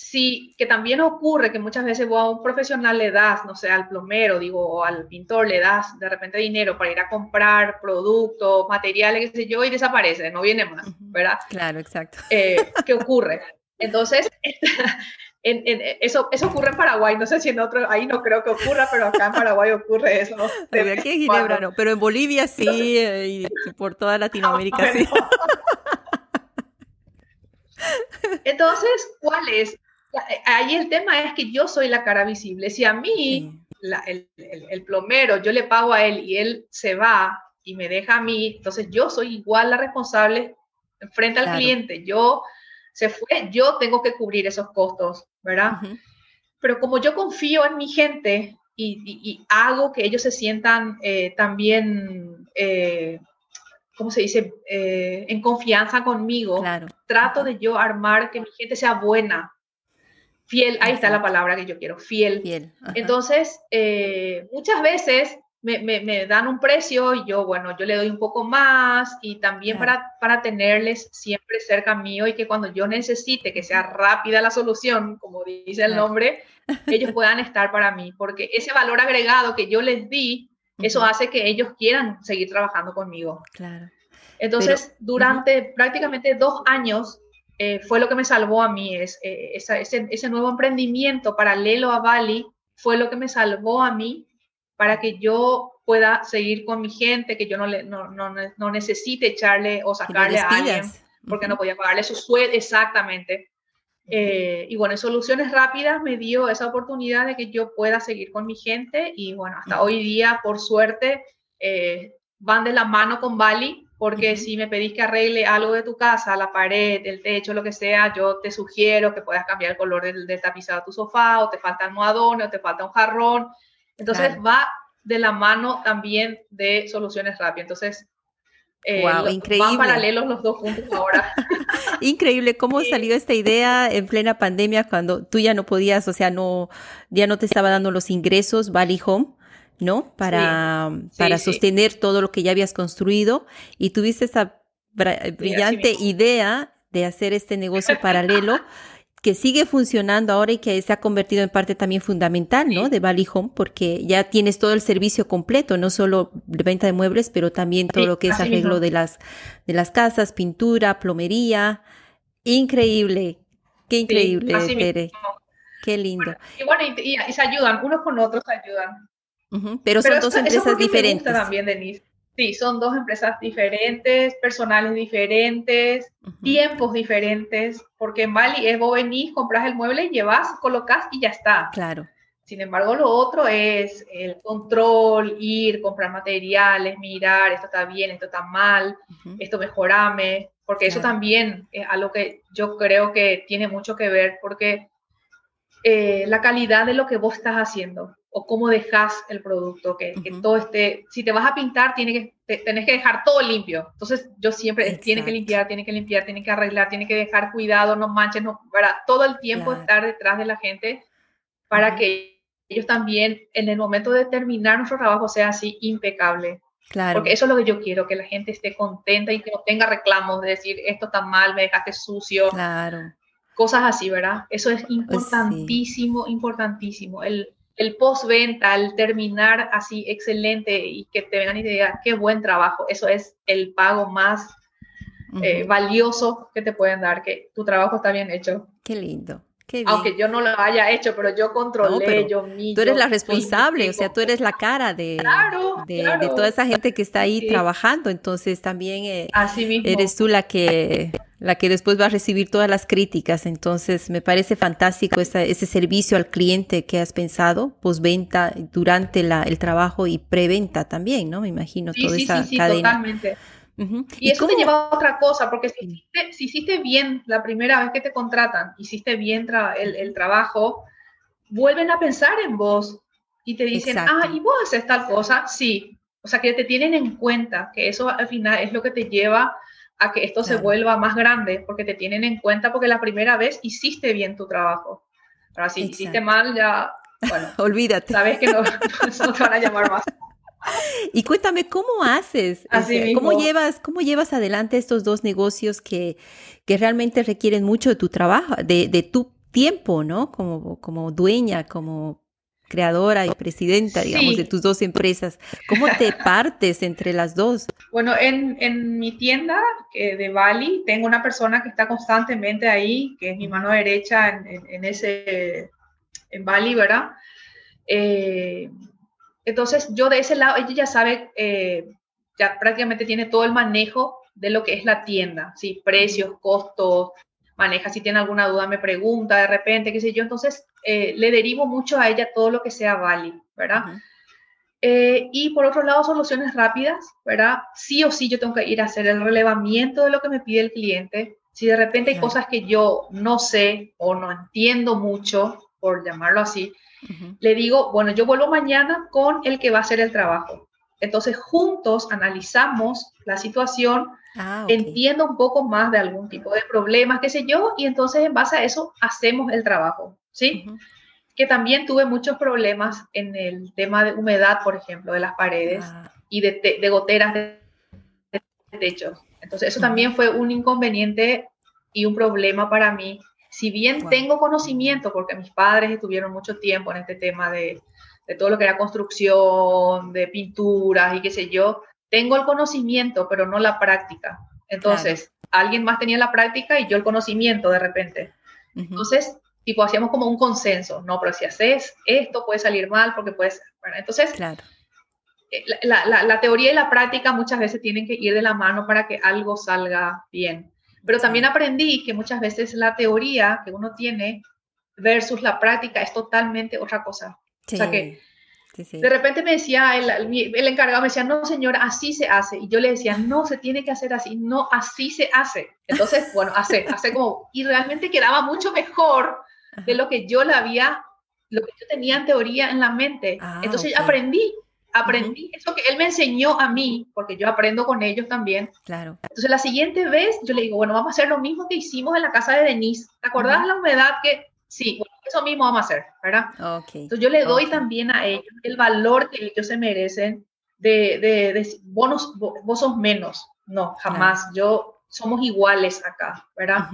sí, que también ocurre que muchas veces vos a un profesional le das, no sé, al plomero, digo, o al pintor le das de repente dinero para ir a comprar productos, materiales, qué sé yo, y desaparece, no viene más, ¿verdad? Claro, exacto. Eh, ¿Qué ocurre? Entonces, [LAUGHS] eso, eso ocurre en Paraguay, no sé si en otro, ahí no creo que ocurra, pero acá en Paraguay ocurre eso. [LAUGHS] Aquí en Ginebra no, pero en Bolivia sí, eh, y por toda Latinoamérica sí. [LAUGHS] Entonces, ¿cuál es? Ahí el tema es que yo soy la cara visible. Si a mí, el, el, plomero, yo le pago a él y él se va y me deja a mí, entonces yo soy igual la responsable frente al cliente. Yo se fue, yo tengo que cubrir esos costos, ¿verdad? Pero como yo confío en mi gente y, hago que ellos se sientan eh, también, eh, ¿cómo se dice?, eh, en confianza conmigo, trato de yo armar que mi gente sea buena, fiel, ahí está la palabra que yo quiero, fiel. fiel. Entonces, muchas veces me, dan un precio y yo, bueno, yo le doy un poco más y también para, para tenerles siempre cerca mío y que cuando yo necesite que sea rápida la solución, como dice el nombre, [LAUGHS] ellos puedan estar para mí, porque ese valor agregado que yo les di, eso hace que ellos quieran seguir trabajando conmigo. Claro. Entonces, durante prácticamente dos años eh, fue lo que me salvó a mí, es, eh, ese, ese nuevo emprendimiento paralelo a Bali fue lo que me salvó a mí para que yo pueda seguir con mi gente, que yo no, le, no, no, no necesite echarle o sacarle a alguien porque no podía pagarle su sueldo exactamente. Eh, y bueno, Soluciones Rápidas me dio esa oportunidad de que yo pueda seguir con mi gente y bueno, hasta hoy día, por suerte, van de la mano con Bali, porque si me pedís que arregle algo de tu casa, la pared, el techo, lo que sea, yo te sugiero que puedas cambiar el color del, tapizado de tu sofá, o te falta almohadón, o te falta un jarrón. Entonces va de la mano también de soluciones rápidas. Entonces, wow, eh, increíble. van paralelos los dos juntos ahora. [LAUGHS] increíble cómo salió esta idea en plena pandemia cuando tú ya no podías, o sea, no, ya no te estaba dando los ingresos, Bali Home. ¿No? Para, para sostener todo lo que ya habías construido y tuviste esa brillante idea de hacer este negocio paralelo que sigue funcionando ahora y que se ha convertido en parte también fundamental, ¿no? De Bali Home, porque ya tienes todo el servicio completo, no solo de venta de muebles, pero también todo lo que es arreglo de las, de las casas, pintura, plomería. Increíble, qué increíble, Tere. Qué lindo. Y bueno, y, se ayudan, unos con otros se ayudan. Pero son dos empresas diferentes. también, Denise. Sí, son dos empresas diferentes, personales diferentes, tiempos diferentes, porque en Bali es vos venís, compras el mueble, llevas, colocas y ya está. Claro. Sin embargo, lo otro es el control, ir, comprar materiales, mirar, esto está bien, esto está mal, esto mejorame, porque eso también es algo que yo creo que tiene mucho que ver, porque eh, la calidad de lo que vos estás haciendo o cómo dejas el producto, que, todo esté, si te vas a pintar, tiene que, tenés que dejar todo limpio. Entonces yo siempre, tiene que limpiar, tiene que limpiar, tiene que arreglar, tiene que dejar cuidado, no manches, no, para todo el tiempo estar detrás de la gente para que ellos también en el momento de terminar nuestro trabajo sea así impecable. Claro. Porque eso es lo que yo quiero, que la gente esté contenta y que no tenga reclamos de decir, esto está mal, me dejaste sucio. Claro. Cosas así, ¿verdad? Eso es pues importantísimo, importantísimo. El, el postventa, el terminar así excelente y que te vengan y te digan qué buen trabajo, eso es el pago más eh, valioso que te pueden dar, que tu trabajo está bien hecho. Qué lindo. Aunque yo no lo haya hecho, pero yo controlé, yo mismo. Tú eres la responsable, o sea, tú eres la cara de, de, toda esa gente que está ahí trabajando, entonces también eh, eres tú la que la que después va a recibir todas las críticas. Entonces, me parece fantástico ese servicio al cliente que has pensado, postventa, durante el trabajo y preventa también, ¿no? Me imagino toda esa cadena. Totalmente. Y, eso te lleva a otra cosa, porque si hiciste, bien la primera vez que te contratan, hiciste bien el, trabajo, vuelven a pensar en vos y te dicen, ah, ¿y vos haces tal cosa? Sí. O sea, que te tienen en cuenta, que eso al final es lo que te lleva a que esto se vuelva más grande, porque te tienen en cuenta porque la primera vez hiciste bien tu trabajo. Ahora, si hiciste mal, ya, bueno, [LAUGHS] olvídate. Sabes que no, [LAUGHS] no te van a llamar más. Y cuéntame, ¿cómo haces? ¿Cómo llevas, cómo llevas adelante estos dos negocios que, que realmente requieren mucho de tu trabajo, de, de tu tiempo, ¿no? Como, como dueña, como creadora y presidenta, digamos, de tus dos empresas. ¿Cómo te [LAUGHS] partes entre las dos? Bueno, en, en mi tienda eh, de Bali tengo una persona que está constantemente ahí, que es mi mano derecha en, en, ese, en Bali, ¿verdad? Eh, entonces, yo de ese lado, ella ya sabe, eh, ya prácticamente tiene todo el manejo de lo que es la tienda, ¿sí? Precios, costos, maneja, si tiene alguna duda me pregunta de repente, qué sé yo, entonces eh, le derivo mucho a ella todo lo que sea válido, ¿verdad? Eh, y por otro lado, soluciones rápidas, ¿verdad? Sí o sí yo tengo que ir a hacer el relevamiento de lo que me pide el cliente. Si de repente hay cosas que yo no sé o no entiendo mucho, por llamarlo así, le digo, bueno, yo vuelvo mañana con el que va a hacer el trabajo. Entonces, juntos analizamos la situación, ah, entiendo un poco más de algún tipo de problemas, qué sé yo, y entonces en base a eso hacemos el trabajo, ¿sí? Que también tuve muchos problemas en el tema de humedad, por ejemplo, de las paredes ah. y de, goteras de, techo. Entonces, eso también fue un inconveniente y un problema para mí si bien tengo conocimiento, porque mis padres estuvieron mucho tiempo en este tema de, de, todo lo que era construcción, de pinturas y qué sé yo, tengo el conocimiento, pero no la práctica. Entonces, alguien más tenía la práctica y yo el conocimiento de repente. Entonces, tipo, hacíamos como un consenso, no, pero si haces esto puede salir mal porque puedes, bueno, entonces, claro. Eh, la, la, la, teoría y la práctica muchas veces tienen que ir de la mano para que algo salga bien. Pero también aprendí que muchas veces la teoría que uno tiene versus la práctica es totalmente otra cosa. O sea que de repente me decía el, el, encargado, me decía, no señora, así se hace. Y yo le decía, no, se tiene que hacer así, no, así se hace. Entonces, [LAUGHS] bueno, hace, hace como, y realmente quedaba mucho mejor de lo que yo la había, lo que yo tenía en teoría en la mente. Ah, Entonces aprendí, aprendí eso que él me enseñó a mí, porque yo aprendo con ellos también. Claro. Entonces la siguiente vez yo le digo, bueno, vamos a hacer lo mismo que hicimos en la casa de Denise. ¿Te acordás de la humedad que Sí, bueno, eso mismo vamos a hacer, ¿verdad? Okay. Entonces yo le doy también a ellos el valor que ellos se merecen de, de, de vos, vos, sos menos. No, jamás. Yo somos iguales acá, ¿verdad?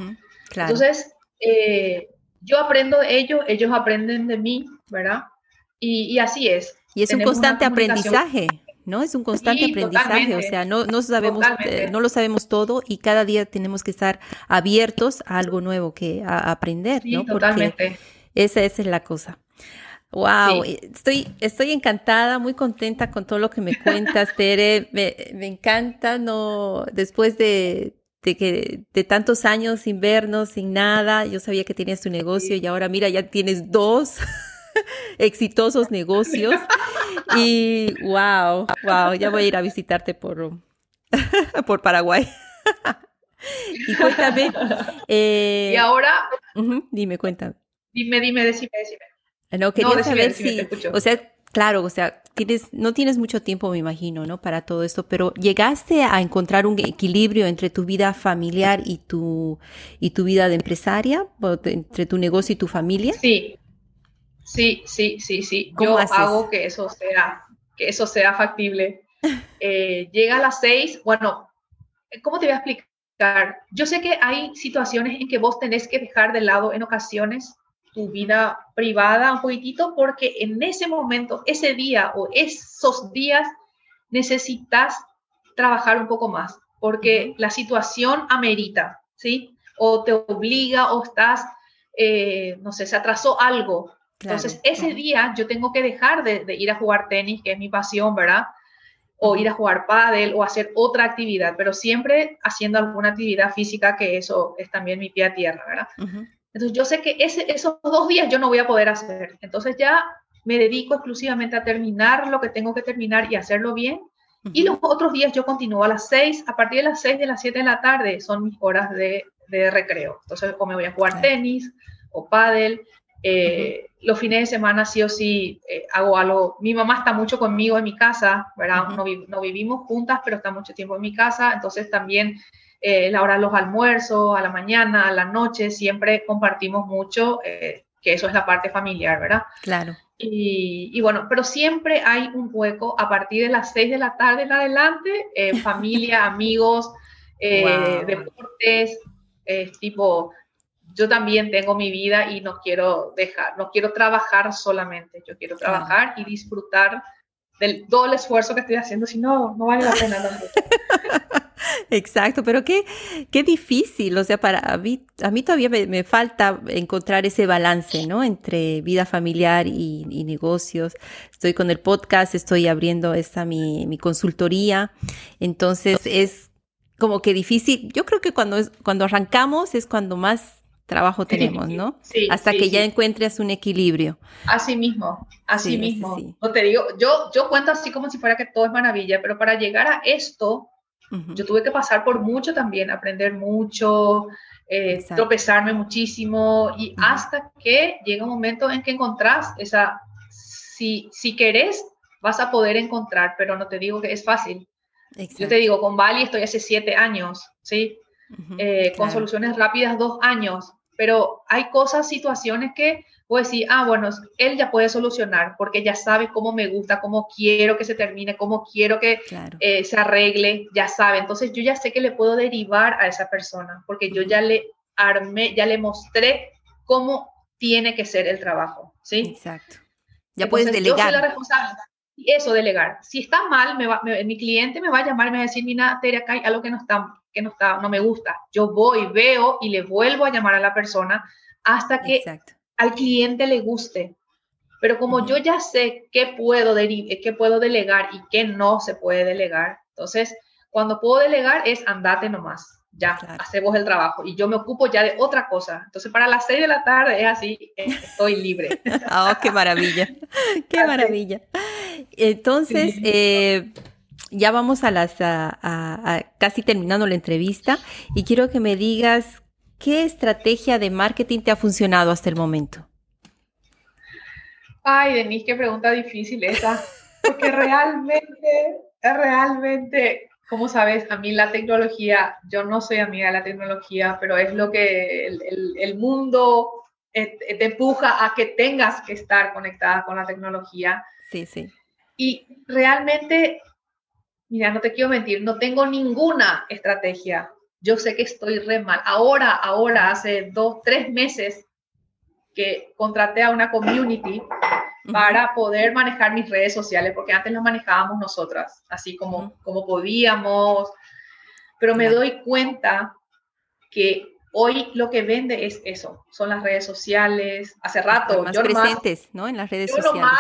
claro. Entonces, eh, yo aprendo de ellos, ellos aprenden de mí, ¿verdad? Y, y así es. Y es un constante aprendizaje. ¿no? Es un constante aprendizaje, o sea, no, no, sabemos, eh, no lo sabemos todo y cada día tenemos que estar abiertos a algo nuevo que a, aprender, ¿no? Porque esa, esa, es la cosa. Wow, eh, estoy, estoy encantada, muy contenta con todo lo que me cuentas, Tere. [LAUGHS] Me, me encanta, no, después de, de que de tantos años sin vernos, sin nada, yo sabía que tenías tu negocio y ahora mira, ya tienes dos. [LAUGHS] [LAUGHS] exitosos negocios. Y wow, wow, ya voy a ir a visitarte por, [LAUGHS] por Paraguay. [LAUGHS] y cuéntame. Eh, y ahora. dime, cuéntame. Dime, dime, decime, decime. No, quería saber si. O sea, claro, o sea, tienes, no tienes mucho tiempo, me imagino, ¿no? Para todo esto, pero llegaste a encontrar un equilibrio entre tu vida familiar y tu, y tu vida de empresaria, entre tu negocio y tu familia. Sí, Sí, sí, sí, sí. Yo hago que eso sea, que eso sea factible. [LAUGHS] Eh, llega a las seis, bueno, ¿cómo te voy a explicar? Yo sé que hay situaciones en que vos tenés que dejar de lado en ocasiones tu vida privada un poquitito porque en ese momento, ese día o esos días necesitas trabajar un poco más porque la situación amerita, ¿sí? O te obliga o estás, eh, no sé, se atrasó algo entonces, ese día yo tengo que dejar de, ir a jugar tenis, que es mi pasión, ¿verdad? O ir a jugar pádel o hacer otra actividad, pero siempre haciendo alguna actividad física, que eso es también mi pie a tierra, ¿verdad? Entonces, yo sé que ese, esos dos días yo no voy a poder hacer. Entonces, ya me dedico exclusivamente a terminar lo que tengo que terminar y hacerlo bien. Y los otros días yo continúo a las seis, a partir de las seis de las siete de la tarde son mis horas de, de recreo. Entonces, o me voy a jugar tenis o pádel, eh, los fines de semana sí o sí eh, hago algo. Mi mamá está mucho conmigo en mi casa, ¿verdad? no, vivimos juntas, pero está mucho tiempo en mi casa, entonces también eh, la hora de los almuerzos, a la mañana, a la noche, siempre compartimos mucho, que eso es la parte familiar, ¿verdad? Claro. Y, bueno, pero siempre hay un hueco a partir de las 6 de la tarde en adelante, [LAUGHS] familia, amigos, deportes, tipo yo también tengo mi vida y no quiero dejar, no quiero trabajar solamente, yo quiero trabajar y disfrutar del todo el esfuerzo que estoy haciendo, si no, no vale la pena. [LAUGHS] Exacto, pero qué, qué difícil, o sea, para mí, a mí todavía me, falta encontrar ese balance, ¿no? Entre vida familiar y, negocios. Estoy con el podcast, estoy abriendo esta mi, mi consultoría, entonces es como que difícil. Yo creo que cuando, cuando arrancamos es cuando más trabajo tenemos, ¿no? Sí, Hasta que ya encuentres un equilibrio. Así mismo, así mismo. No te digo, yo, yo cuento así como si fuera que todo es maravilla, pero para llegar a esto, yo tuve que pasar por mucho también, aprender mucho, eh, tropezarme muchísimo y hasta que llega un momento en que encontrás esa, si, si querés, vas a poder encontrar, pero no te digo que es fácil. Yo te digo, con Bali estoy hace siete años, ¿sí? Eh, con soluciones rápidas dos años, pero hay cosas, situaciones que puedo decir, ah, bueno, él ya puede solucionar porque ya sabe cómo me gusta, cómo quiero que se termine, cómo quiero que eh, se arregle, ya sabe. Entonces yo ya sé que le puedo derivar a esa persona porque yo ya le armé, ya le mostré cómo tiene que ser el trabajo, ¿sí? Exacto. Ya puedes delegar. Yo soy la responsable. Eso, delegar. Si está mal, mi cliente me va a llamar y me va a decir, mira, Tere, acá hay algo que no está que no, está, no me gusta. Yo voy, veo y le vuelvo a llamar a la persona hasta que al cliente le guste. Pero como yo ya sé qué puedo, qué puedo delegar y qué no se puede delegar, entonces cuando puedo delegar es andate nomás. ya, hacemos el trabajo y yo me ocupo ya de otra cosa. Entonces, para las seis de la tarde es así, estoy libre. [LAUGHS] oh, qué maravilla, qué maravilla. Entonces, eh, ya vamos a las, a, casi terminando la entrevista y quiero que me digas qué estrategia de marketing te ha funcionado hasta el momento. Ay, Denise, qué pregunta difícil esa, porque realmente, realmente como sabes, a mí la tecnología, yo no soy amiga de la tecnología, pero es lo que el, mundo te, empuja a que tengas que estar conectada con la tecnología. Sí, sí. Y realmente, mira, no te quiero mentir, no tengo ninguna estrategia. Yo sé que estoy re mal. Ahora, ahora, hace dos, tres meses que contraté a una community para poder manejar mis redes sociales, porque antes las manejábamos nosotras, así como, como podíamos, pero me doy cuenta que hoy lo que vende es eso, son las redes sociales. Hace rato, más yo presentes, ¿no? En las redes yo sociales.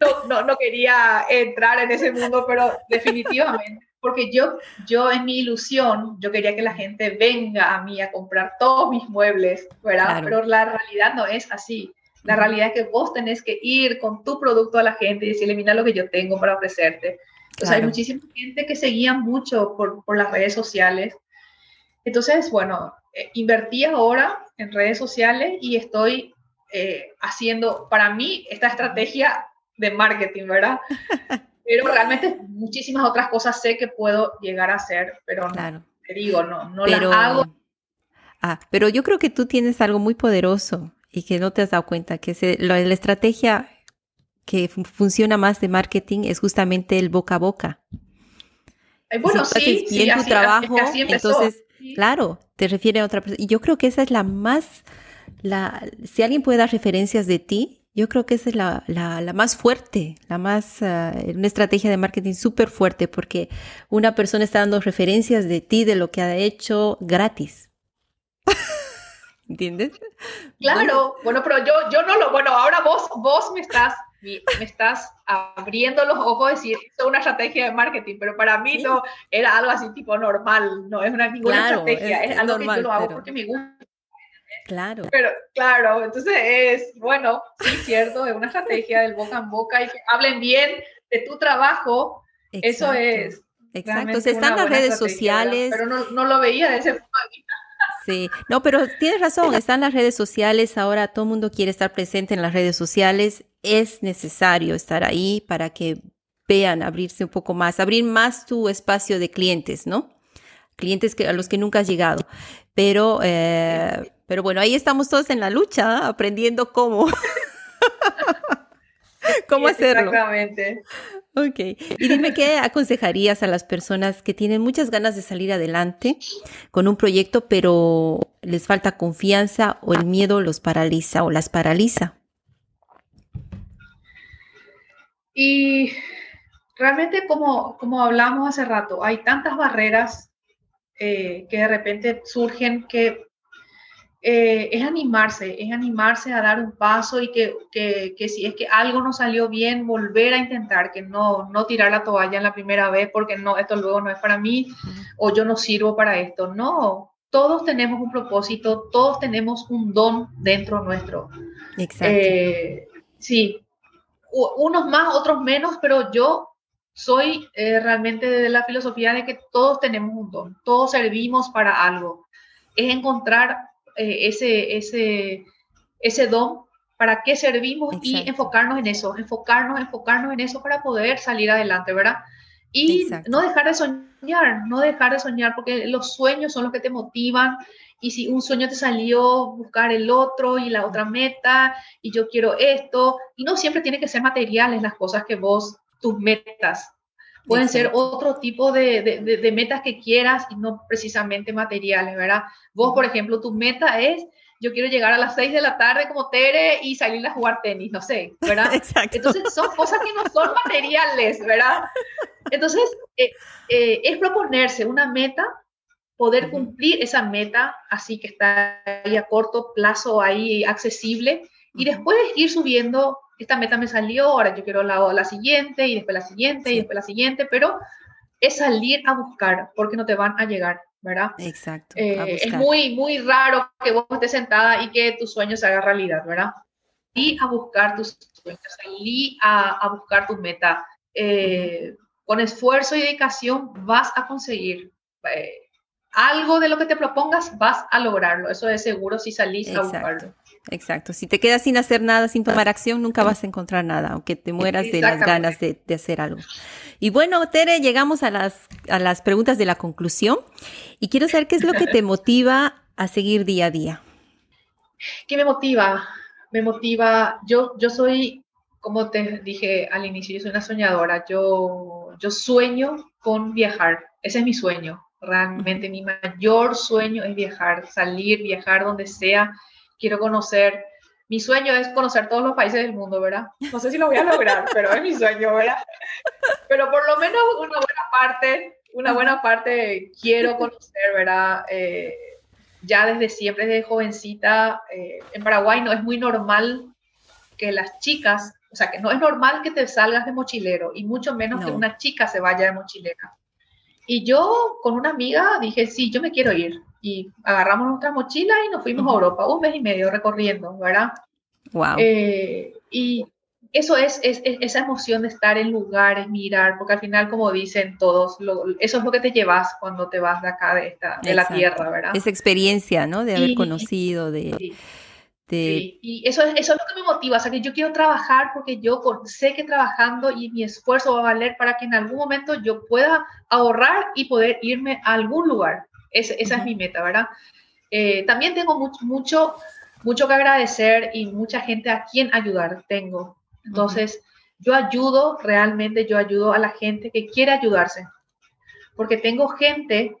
no, no, no quería entrar en ese mundo, pero definitivamente, porque yo, yo en mi ilusión, yo quería que la gente venga a mí a comprar todos mis muebles, ¿verdad? Pero la realidad no es así. La realidad es que vos tenés que ir con tu producto a la gente y decirle, mira lo que yo tengo para ofrecerte. Entonces hay muchísima gente que seguía mucho por, por las redes sociales. Entonces, bueno, invertí ahora en redes sociales y estoy eh, haciendo, para mí, esta estrategia de marketing, ¿verdad? [LAUGHS] Pero realmente muchísimas otras cosas sé que puedo llegar a hacer, pero no, te digo, no, no las hago. Ah, pero yo creo que tú tienes algo muy poderoso y que no te has dado cuenta, que la, estrategia que funciona más de marketing es justamente el boca a boca. bueno, sí, sí, tu trabajo, entonces, claro, te refiere a otra persona. Y yo creo que esa es la más, la, si alguien puede dar referencias de ti, yo creo que esa es la, la, más fuerte, la más, uh, una estrategia de marketing súper fuerte, porque una persona está dando referencias de ti, de lo que ha hecho gratis. [LAUGHS] ¿Entiendes? Claro, bueno, pero yo, yo no lo, bueno, ahora vos, vos me estás, me, estás abriendo los ojos de decir, es una estrategia de marketing, pero para mí no, era algo así tipo normal, no es una ninguna estrategia, es, algo que yo lo hago porque me gusta. Claro. Pero claro, entonces es, bueno, sí, cierto, es una estrategia del boca en boca y que hablen bien de tu trabajo, eso es. Exacto, Entonces están las redes sociales. Pero no, no, lo veía de ese punto de vista. Sí, no, pero tienes razón, están las redes sociales, ahora todo el mundo quiere estar presente en las redes sociales, es necesario estar ahí para que vean, abrirse un poco más, abrir más tu espacio de clientes, ¿no? Clientes que, a los que nunca has llegado. Pero, eh, pero bueno, ahí estamos todos en la lucha, aprendiendo cómo. [LAUGHS] [LAUGHS] cómo hacerlo. Exactamente. Ok. Y dime qué aconsejarías a las personas que tienen muchas ganas de salir adelante con un proyecto, pero les falta confianza o el miedo los paraliza o las paraliza. Y realmente, como, como hablamos hace rato, hay tantas barreras eh, que de repente surgen que eh, es animarse, es animarse a dar un paso y que, que, si es que algo no salió bien, volver a intentar, que no, no tirar la toalla en la primera vez porque no, esto luego no es para mí o yo no sirvo para esto. No, todos tenemos un propósito, todos tenemos un don dentro nuestro. Exacto. Eh, sí, unos más, otros menos, pero yo soy eh, realmente de la filosofía de que todos tenemos un don, todos servimos para algo. Es encontrar eh, ese, ese, ese don, para qué servimos y enfocarnos en eso, enfocarnos, enfocarnos en eso para poder salir adelante, ¿verdad? Y no dejar de soñar, no dejar de soñar, porque los sueños son los que te motivan. Y si un sueño te salió, buscar el otro y la otra meta, y yo quiero esto, y no siempre tiene que ser materiales las cosas que vos, tus metas, Pueden ser otro tipo de, de, metas que quieras y no precisamente materiales, ¿verdad? Vos, por ejemplo, tu meta es, yo quiero llegar a las 6 de la tarde como Tere y salir a jugar tenis, no sé, ¿verdad? [LAUGHS] Exacto. Entonces son cosas que no son materiales, ¿verdad? Entonces, eh, eh, es proponerse una meta, poder cumplir esa meta, así que está ahí a corto plazo, ahí accesible, y después ir subiendo esta meta me salió, ahora yo quiero la, la siguiente y después la siguiente y después la siguiente, pero es salir a buscar porque no te van a llegar. ¿verdad? Exacto. Eh, es muy, muy raro que vos estés sentada y que tu sueño se haga realidad, ¿verdad? Y a buscar tus sueños, salí a, a buscar tu meta. Eh, con esfuerzo y dedicación vas a conseguir eh, algo de lo que te propongas, vas a lograrlo. Eso es seguro si salís a buscarlo. Exacto. Si te quedas sin hacer nada, sin tomar acción, nunca vas a encontrar nada, aunque te mueras de las ganas de, hacer algo. Y bueno, Tere, llegamos a las, a las preguntas de la conclusión. Y quiero saber qué es lo que te [LAUGHS] motiva a seguir día a día. ¿Qué me motiva? Me motiva, yo, yo soy, como te dije al inicio, yo soy una soñadora. Yo, yo sueño con viajar. Ese es mi sueño. Realmente mi mayor sueño es viajar, salir, viajar donde sea quiero conocer. Mi sueño es conocer todos los países del mundo, ¿verdad? No sé si lo voy a lograr, [LAUGHS] pero es mi sueño, ¿verdad? Pero por lo menos una buena parte, una buena parte quiero conocer, ¿verdad? Eh, ya desde siempre, desde jovencita, eh, en Paraguay no es muy normal que las chicas, o sea, que no es normal que te salgas de mochilero y mucho menos que una chica se vaya de mochilera. Y yo con una amiga dije, sí, yo me quiero ir y agarramos nuestra mochila y nos fuimos a Europa, un mes y medio recorriendo, ¿verdad? Wow. Eh, y eso es, es, esa emoción de estar en lugares, mirar, porque al final, como dicen todos, eso es lo que te llevas cuando te vas de acá, de, esta, de la tierra, ¿verdad? Esa experiencia, ¿no? De haber conocido, de... Sí. Sí, y eso, eso es lo que me motiva, o sea, que yo quiero trabajar porque yo sé que trabajando y mi esfuerzo va a valer para que en algún momento yo pueda ahorrar y poder irme a algún lugar, esa es mi meta, ¿verdad? Eh, también tengo mucho, mucho, mucho que agradecer y mucha gente a quien ayudar tengo. Entonces, yo ayudo, realmente yo ayudo a la gente que quiere ayudarse. Porque tengo gente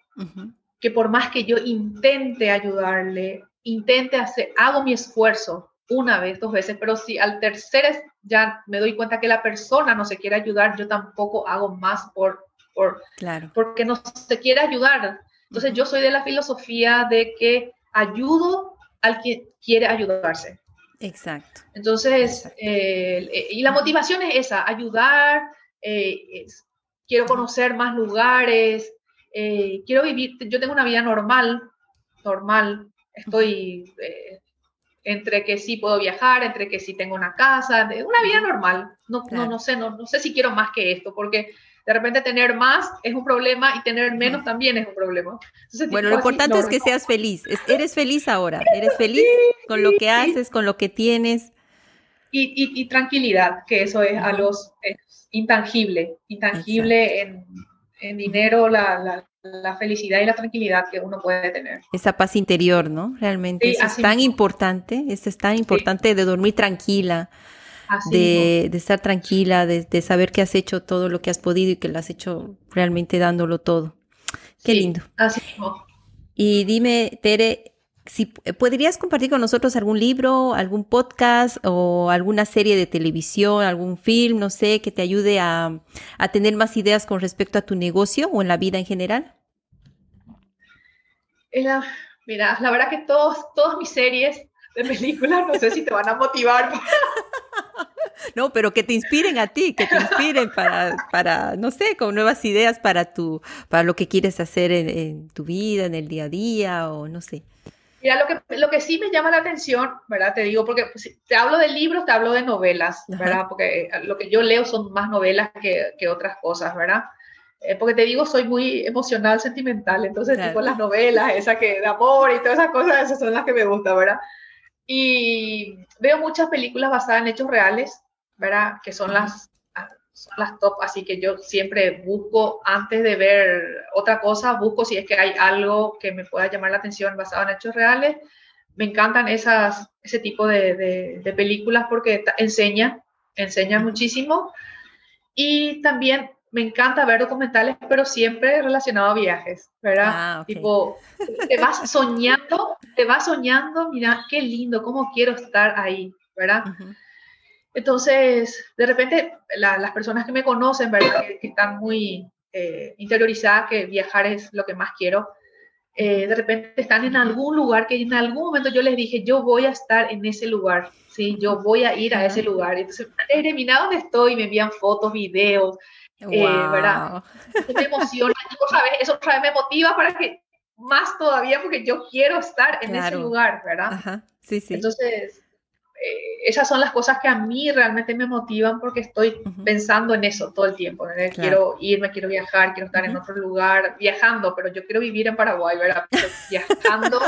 que por más que yo intente ayudarle, intente hacer, hago mi esfuerzo una vez, dos veces, pero si al tercer ya me doy cuenta que la persona no se quiere ayudar, yo tampoco hago más por, por claro. porque no se quiere ayudar. Entonces yo soy de la filosofía de que ayudo al que quiere ayudarse. Exacto. Entonces, eh, y la motivación es esa, ayudar, eh, quiero conocer más lugares, eh, quiero vivir, yo tengo una vida normal, normal, estoy entre que sí puedo viajar, entre que sí tengo una casa, una vida normal. No, no, no, sé, no, no sé si quiero más que esto, porque de repente tener más es un problema y tener menos también es un problema. bueno, lo importante es que seas feliz. Eres feliz ahora, eres feliz con lo que haces, con lo que tienes. Y, tranquilidad, que eso es a los intangible, intangible en, dinero, la, felicidad y la tranquilidad que uno puede tener. Esa paz interior, ¿no? Realmente es tan importante, es tan importante de dormir tranquila, de, estar tranquila, de, saber que has hecho todo lo que has podido y que lo has hecho realmente dándolo todo. Qué lindo. Así Y dime, Tere, si podrías compartir con nosotros algún libro, algún podcast o alguna serie de televisión, algún film, no sé, que te ayude a, tener más ideas con respecto a tu negocio o en la vida en general. mira, la verdad que todos, todas mis series de películas, no sé si te van a motivar. [LAUGHS] No, pero que te inspiren a ti, que te inspiren para, para no sé, con nuevas ideas para tu, para lo que quieres hacer en, tu vida, en el día a día, o no sé. Mira, lo que, lo que sí me llama la atención, ¿verdad? Te digo, porque pues, te hablo de libros, te hablo de novelas, ¿verdad? Porque eh, lo que yo leo son más novelas que, que otras cosas, ¿verdad? Eh, porque te digo, soy muy emocional, sentimental, entonces tipo las novelas, esas que de amor y todas esas cosas, esas son las que me gustan, ¿verdad? Y veo muchas películas basadas en hechos reales, ¿verdad? Que son las, las top, así que yo siempre busco, antes de ver otra cosa, busco si es que hay algo que me pueda llamar la atención basado en hechos reales. Me encantan esas, ese tipo de, de, películas porque enseña, enseña muchísimo. Y también me encanta ver documentales, pero siempre relacionado a viajes, ¿verdad? Ah, tipo, te vas soñando, te vas soñando, mira, qué lindo, cómo quiero estar ahí, ¿verdad? Entonces, de repente, las personas que me conocen, ¿verdad? Que, están muy eh, interiorizadas, que viajar es lo que más quiero, eh, de repente están en algún lugar que en algún momento yo les dije, yo voy a estar en ese lugar, ¿sí? Yo voy a ir a ese lugar. Entonces, mira dónde estoy, me envían fotos, videos, eh, ¿verdad? Eso me emociona, eso otra vez me motiva para que más todavía porque yo quiero estar en ese lugar, ¿verdad? Ajá. Sí, sí. Entonces, esas son las cosas que a mí realmente me motivan porque estoy pensando en eso todo el tiempo. Quiero irme, quiero viajar, quiero estar en otro lugar, viajando, pero yo quiero vivir en Paraguay, ¿verdad? [LAUGHS] viajando.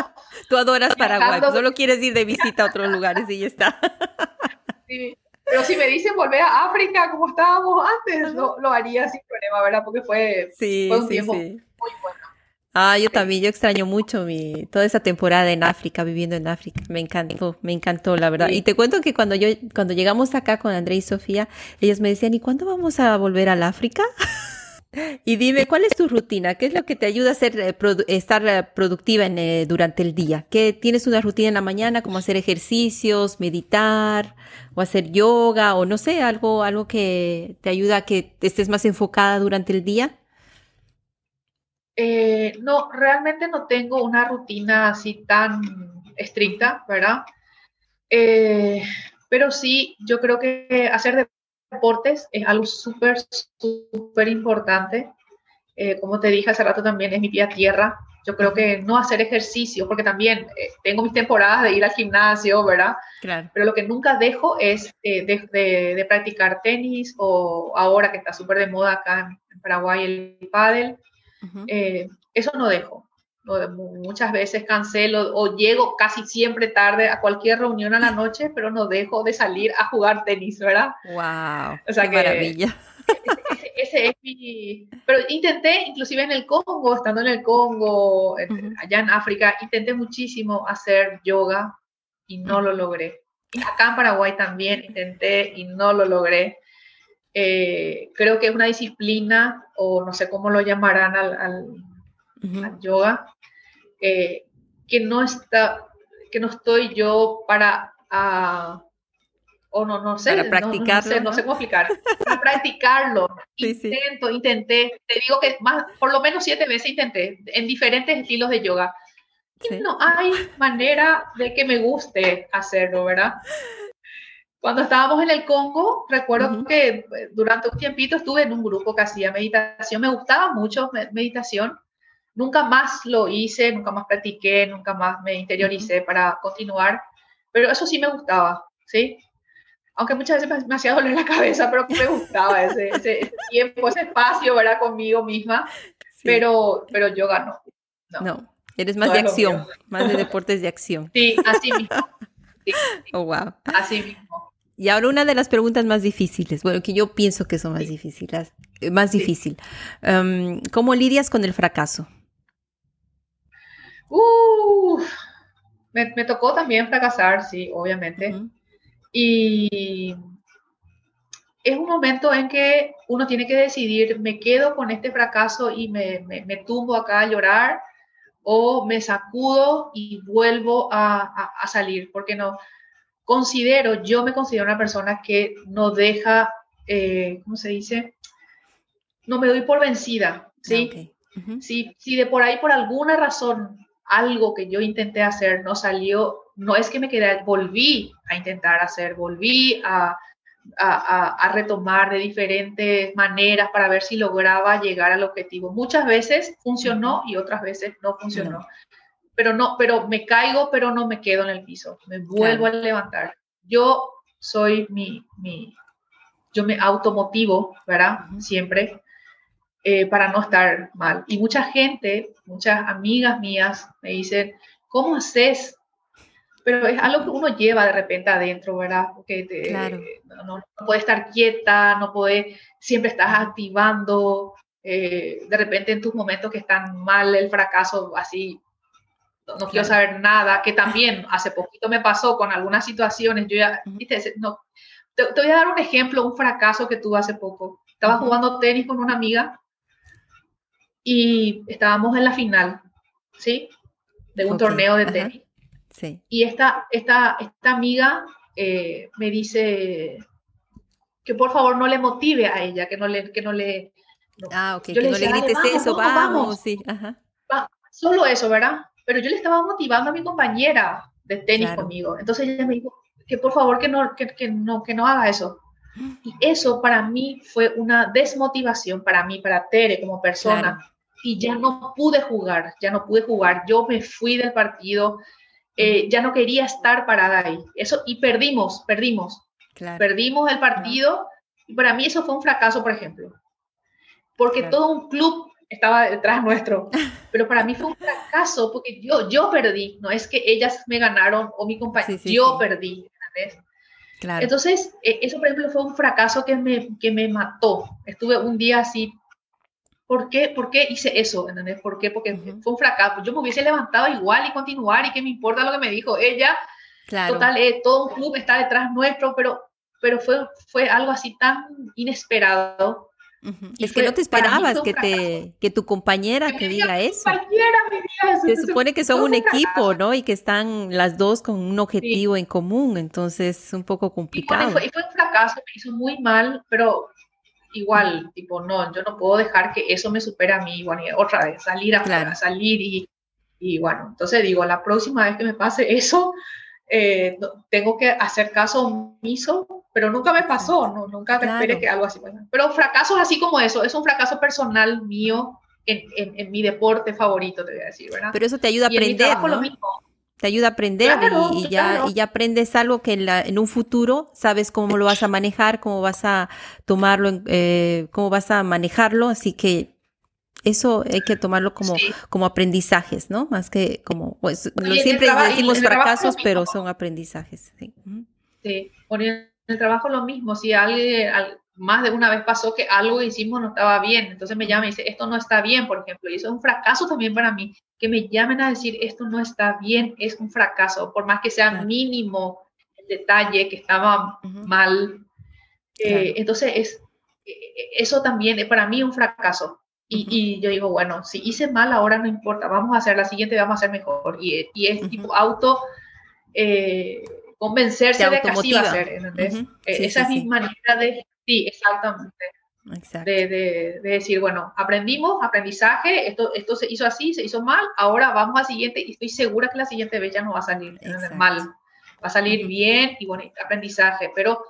Tú adoras Paraguay, solo quieres ir de visita a otros lugares y ya está. [LAUGHS] sí. Pero si me dicen volver a África como estábamos antes, lo, lo, haría sin problema, ¿verdad? Porque fue, un tiempo muy bueno. Ah, yo también, yo extraño mucho mi, toda esa temporada en África, viviendo en África. Me encantó, me encantó, la verdad. Y te cuento que cuando yo, cuando llegamos acá con André y Sofía, ellos me decían, ¿y cuándo vamos a volver al África? [LAUGHS] y dime, ¿cuál es tu rutina? ¿Qué es lo que te ayuda a ser, eh, estar eh, productiva en, eh, durante el día? ¿Qué, ¿Tienes una rutina en la mañana como hacer ejercicios, meditar o hacer yoga o no sé, algo, algo que te ayuda a que estés más enfocada durante el día? Eh, no, realmente no tengo una rutina así tan estricta, ¿verdad? Eh, pero sí, yo creo que hacer deportes es algo súper, súper importante. Eh, como te dije hace rato también, es mi pie a tierra. Yo creo que no hacer ejercicio, porque también tengo mis temporadas de ir al gimnasio, ¿verdad? Claro. Pero lo que nunca dejo es de, practicar tenis o ahora que está súper de moda acá en Paraguay el pádel eh, eso no dejo. muchas veces cancelo o llego casi siempre tarde a cualquier reunión a la [LAUGHS] noche, pero no dejo de salir a jugar tenis, ¿verdad? ¡Wow! O sea qué maravilla. Ese, es mi... Pero intenté, inclusive en el Congo, estando en el Congo, allá en África, intenté muchísimo hacer yoga y no lo logré. Y acá en Paraguay también intenté y no lo logré. Eh, creo que es una disciplina, o no sé cómo lo llamarán al, yoga, eh, que no está, que no estoy yo para, o no, no sé, para practicarlo, no, sé, cómo explicar, para practicarlo. [LAUGHS] Intento, intenté, te digo que más, por lo menos siete veces intenté, en diferentes estilos de yoga. Y no hay manera de que me guste hacerlo, ¿verdad? Cuando estábamos en el Congo, recuerdo que eh, durante un tiempito estuve en un grupo que hacía meditación. Me gustaba mucho meditación. Nunca más lo hice, nunca más practiqué, nunca más me interioricé para continuar. Pero eso sí me gustaba, ¿sí? Aunque muchas veces me hacía doler la cabeza, pero me gustaba ese, ese, tiempo, ese espacio, ¿verdad? Conmigo misma. Pero, pero yoga no. No, no eres más de acción, más de deportes de acción. Sí, así mismo. [LAUGHS] Oh, wow. Así mismo. Y ahora una de las preguntas más difíciles, bueno, que yo pienso que son más difíciles, eh, más difícil. Em, ¿Cómo lidias con el fracaso? me, tocó también fracasar, sí, obviamente. Y es un momento en que uno tiene que decidir, me quedo con este fracaso y me, me, tumbo acá a llorar o me sacudo y vuelvo a, a salir, porque no, considero, yo me considero una persona que no deja, eh, ¿cómo se dice? No me doy por vencida, ¿sí? si, de por ahí, por alguna razón, algo que yo intenté hacer no salió, no es que me quedé, volví a intentar hacer, volví a, a, retomar de diferentes maneras para ver si lograba llegar al objetivo. Muchas veces funcionó y otras veces no funcionó pero no, pero me caigo, pero no me quedo en el piso, me vuelvo a levantar. Yo soy mi, mi, yo me automotivo, ¿verdad? Siempre eh, para no estar mal. Y mucha gente, muchas amigas mías me dicen, ¿cómo haces? Pero es algo que uno lleva de repente adentro, ¿verdad? Porque no, no, puede estar quieta, no puede, siempre estás activando, eh, de repente en tus momentos que están mal, el fracaso así no quiero saber nada, que también hace poquito me pasó con algunas situaciones, yo ya, No, te, voy a dar un ejemplo, un fracaso que tuve hace poco. Estaba jugando tenis con una amiga y estábamos en la final, ¿sí? De un torneo de tenis. Sí. Y esta, esta, esta amiga eh, me dice que por favor no le motive a ella, que no le... Que no le ah, ok, que no le grites eso, vamos, sí, ajá. solo eso, ¿verdad? Pero yo le estaba motivando a mi compañera de tenis conmigo. Entonces ella me dijo que por favor que no, que, no, que no haga eso. Y eso para mí fue una desmotivación, para mí, para Tere como persona. y ya no pude jugar, ya no pude jugar. Yo me fui del partido, eh, ya no quería estar parada ahí. Eso, y perdimos, perdimos. Perdimos el partido y para mí eso fue un fracaso, por ejemplo. Porque todo un club estaba detrás nuestro. Pero para mí fue un fracaso porque yo, yo perdí. No es que ellas me ganaron o mi compañero, yo perdí. Claro. Entonces, e, eso, por ejemplo, fue un fracaso que me, que me mató. Estuve un día así. ¿Por qué, ¿Por qué hice eso? ¿Entendés? ¿Por qué? Porque fue un fracaso. Yo me hubiese levantado igual y continuar y que me importa lo que me dijo ella. Claro. Total, eh, todo un club está detrás nuestro, pero, pero fue, fue algo así tan inesperado es que no te esperabas que, te, que tu compañera te diga eso. Se supone que son un, equipo, ¿no? Y que están las dos con un objetivo en común, entonces es un poco complicado. Y fue, un fracaso, me hizo muy mal, pero igual, tipo, no, yo no puedo dejar que eso me supere a mí, bueno, otra vez, salir a salir y, y bueno, entonces digo, la próxima vez que me pase eso, eh, tengo que hacer caso omiso, pero nunca me pasó, no, nunca me esperé que algo así pase. Pero fracasos así como eso, es un fracaso personal mío en, en, mi deporte favorito, te voy a decir, ¿verdad? Pero eso te ayuda a aprender, ¿no? Te ayuda a aprender y, ya, y ya aprendes algo que en, la, en, un futuro sabes cómo lo vas a manejar, cómo vas a tomarlo, eh, cómo vas a manejarlo, así que eso hay que tomarlo como, como aprendizajes, ¿no? Más que como, pues, siempre decimos fracasos, pero son aprendizajes. Sí, sí. en el trabajo lo mismo, si alguien, más de una vez pasó que algo que hicimos no estaba bien, entonces me llama y dice, esto no está bien, por ejemplo, y eso es un fracaso también para mí, que me llamen a decir, esto no está bien, es un fracaso, por más que sea mínimo el detalle que estaba mal. Eh, entonces, es, e, e, eso también es para mí un fracaso. Y, yo digo, bueno, si hice mal ahora no importa, vamos a hacer la siguiente, vamos a hacer mejor. Y, y es tipo auto eh, convencerse de que así va a ser, ¿entendés? E, esa es mi manera de, sí, exactamente. De, de, de, decir, bueno, aprendimos, aprendizaje, esto, esto se hizo así, se hizo mal, ahora vamos a la siguiente y estoy segura que la siguiente vez ya no va a salir mal, va a salir bien y bueno, aprendizaje, pero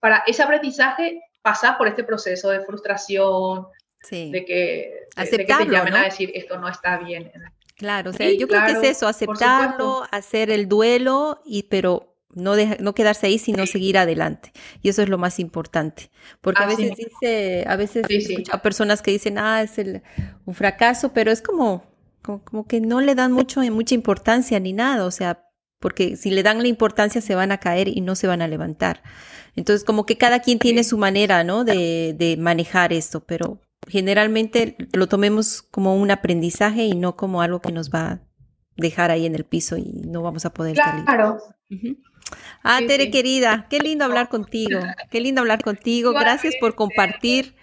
para ese aprendizaje pasa por este proceso de frustración, de que, Aceptarlo, te llamen a decir esto no está bien. Claro, o sea, yo creo que es eso, aceptarlo, hacer el duelo, y pero no, no quedarse ahí, sino seguir adelante. Y eso es lo más importante. Porque a veces dice, a veces a personas que dicen, ah, es el, un fracaso, pero es como, como, que no le dan mucho, mucha importancia ni nada. O sea, porque si le dan la importancia se van a caer y no se van a levantar. Entonces, como que cada quien tiene su manera, ¿no? De, de manejar esto, pero generalmente lo tomemos como un aprendizaje y no como algo que nos va a dejar ahí en el piso y no vamos a poder salir. Claro. Ah, Tere querida, qué lindo hablar contigo, qué lindo hablar contigo. Gracias por compartir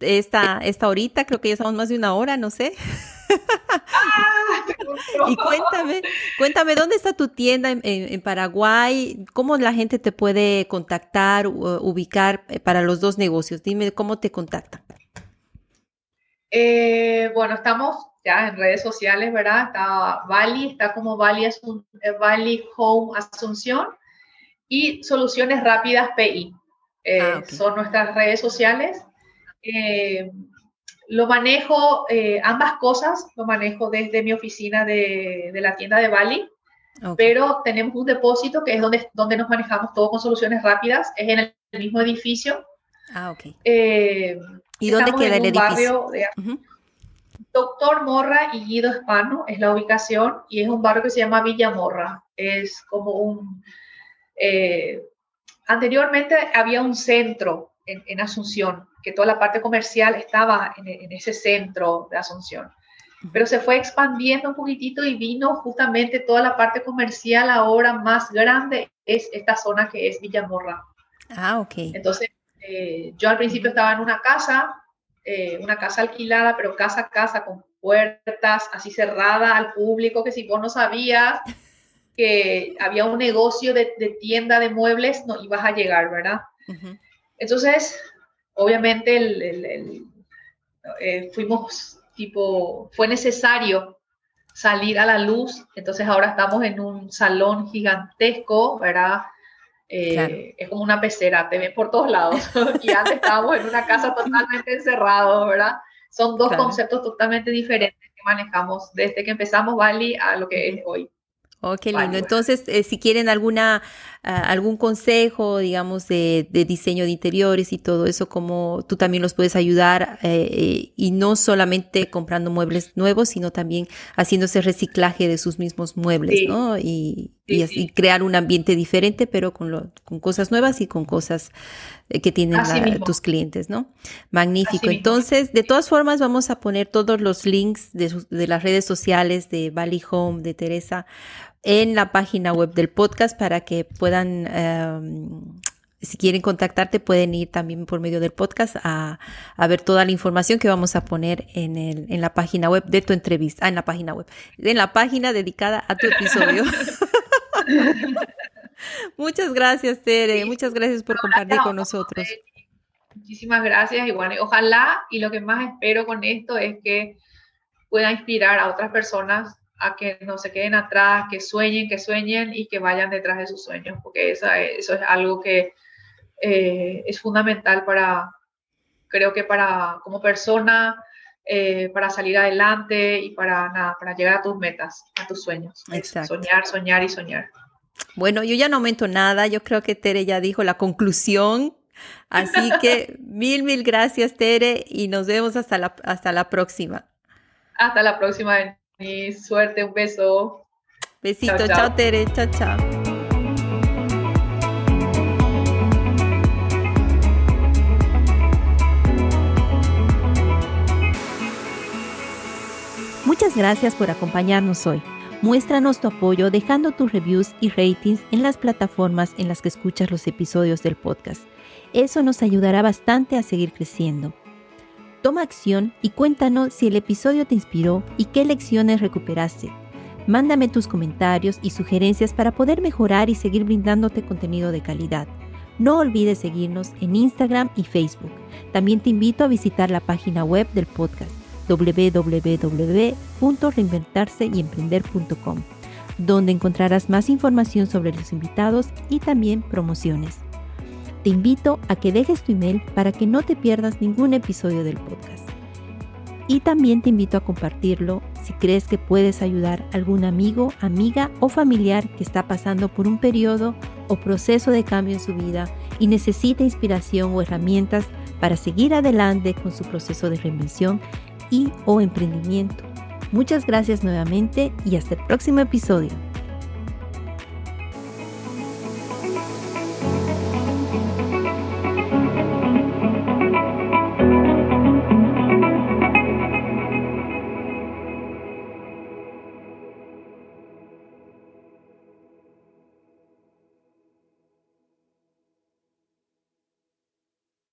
esta, esta horita, creo que ya estamos más de una hora, no sé. [LAUGHS] y cuéntame, cuéntame, ¿dónde está tu tienda en, Paraguay? ¿Cómo la gente te puede contactar, ubicar eh, para los dos negocios? Dime cómo te contactan. Eh, bueno, estamos ya en redes sociales, ¿verdad? Está Bali, está como Bali, eh, Home Asunción y Soluciones Rápidas PI. Eh, ah, son nuestras redes sociales. lo manejo, ambas cosas, lo manejo desde mi oficina de, la tienda de Bali, pero tenemos un depósito que es donde, donde nos manejamos todo con soluciones rápidas, es en el mismo edificio. Ah, ok. ¿Y dónde queda el edificio? Doctor Morra y Guido Hispano es la ubicación y es un barrio que se llama Villa Morra. Es como un... Eh, anteriormente había un centro en, Asunción, que toda la parte comercial estaba en, ese centro de Asunción. Pero se fue expandiendo un poquitito y vino justamente toda la parte comercial ahora más grande, es esta zona que es Villa Morra. Ah, ok. Entonces, eh, yo al principio estaba en una casa, eh, una casa alquilada, pero casa a casa, con puertas así cerrada al público, que si vos no sabías que había un negocio de, tienda de muebles, no ibas a llegar, ¿verdad? Entonces, obviamente, eh, fuimos tipo, fue necesario salir a la luz, entonces ahora estamos en un salón gigantesco, ¿verdad? Eh, es como una pecera, te ven por todos lados. [LAUGHS] y antes estábamos en una casa totalmente encerrados, ¿verdad? son dos conceptos totalmente diferentes que manejamos desde que empezamos Bali a lo que es hoy. Oh, qué lindo. Entonces, eh, si quieren alguna, algún consejo, digamos, de, diseño de interiores y todo eso, como tú también los puedes ayudar eh, eh, y no solamente comprando muebles nuevos, sino también haciéndose reciclaje de sus mismos muebles, ¿no? Y, así crear un ambiente diferente, pero con, con cosas nuevas y con cosas que tienen tus clientes, ¿no? Magnífico. Entonces, de todas formas, vamos a poner todos los links de, de las redes sociales de Bali Home, de Teresa, en la página web del podcast para que puedan, em, si quieren contactarte, pueden ir también por medio del podcast a, ver toda la información que vamos a poner en, el, en la página web de tu entrevista, ah, en la página web, en la página dedicada a tu episodio. [LAUGHS] muchas gracias, Tere, muchas gracias por compartir con nosotros. Muchísimas gracias y bueno, ojalá y lo que más espero con esto es que pueda inspirar a otras personas a que no se queden atrás, que sueñen, que sueñen y que vayan detrás de sus sueños, porque eso es algo que eh, es fundamental para, creo que para como persona, eh, para salir adelante y para nada, para llegar a tus metas, a tus sueños. Soñar, soñar y soñar. Bueno, yo ya no aumento nada, yo creo que Tere ya dijo la conclusión, así [LAUGHS] que mil, mil gracias Tere y nos vemos hasta la, hasta la próxima. Hasta la próxima. Y suerte, un beso. Besito, chao, chao Tere, chao, chao. Muchas gracias por acompañarnos hoy. Muéstranos tu apoyo dejando tus reviews y ratings en las plataformas en las que escuchas los episodios del podcast. Eso nos ayudará bastante a seguir creciendo. Toma acción y cuéntanos si el episodio te inspiró y qué lecciones recuperaste. Mándame tus comentarios y sugerencias para poder mejorar y seguir brindándote contenido de calidad. No olvides seguirnos en Instagram y Facebook. También te invito a visitar la página web del podcast www.reinventarseyemprender.com, donde encontrarás más información sobre los invitados y también promociones. Te invito a que dejes tu email para que no te pierdas ningún episodio del podcast. Y también te invito a compartirlo si crees que puedes ayudar a algún amigo, amiga o familiar que está pasando por un periodo o proceso de cambio en su vida y necesita inspiración o herramientas para seguir adelante con su proceso de reinvención y o emprendimiento. Muchas gracias nuevamente y hasta el próximo episodio.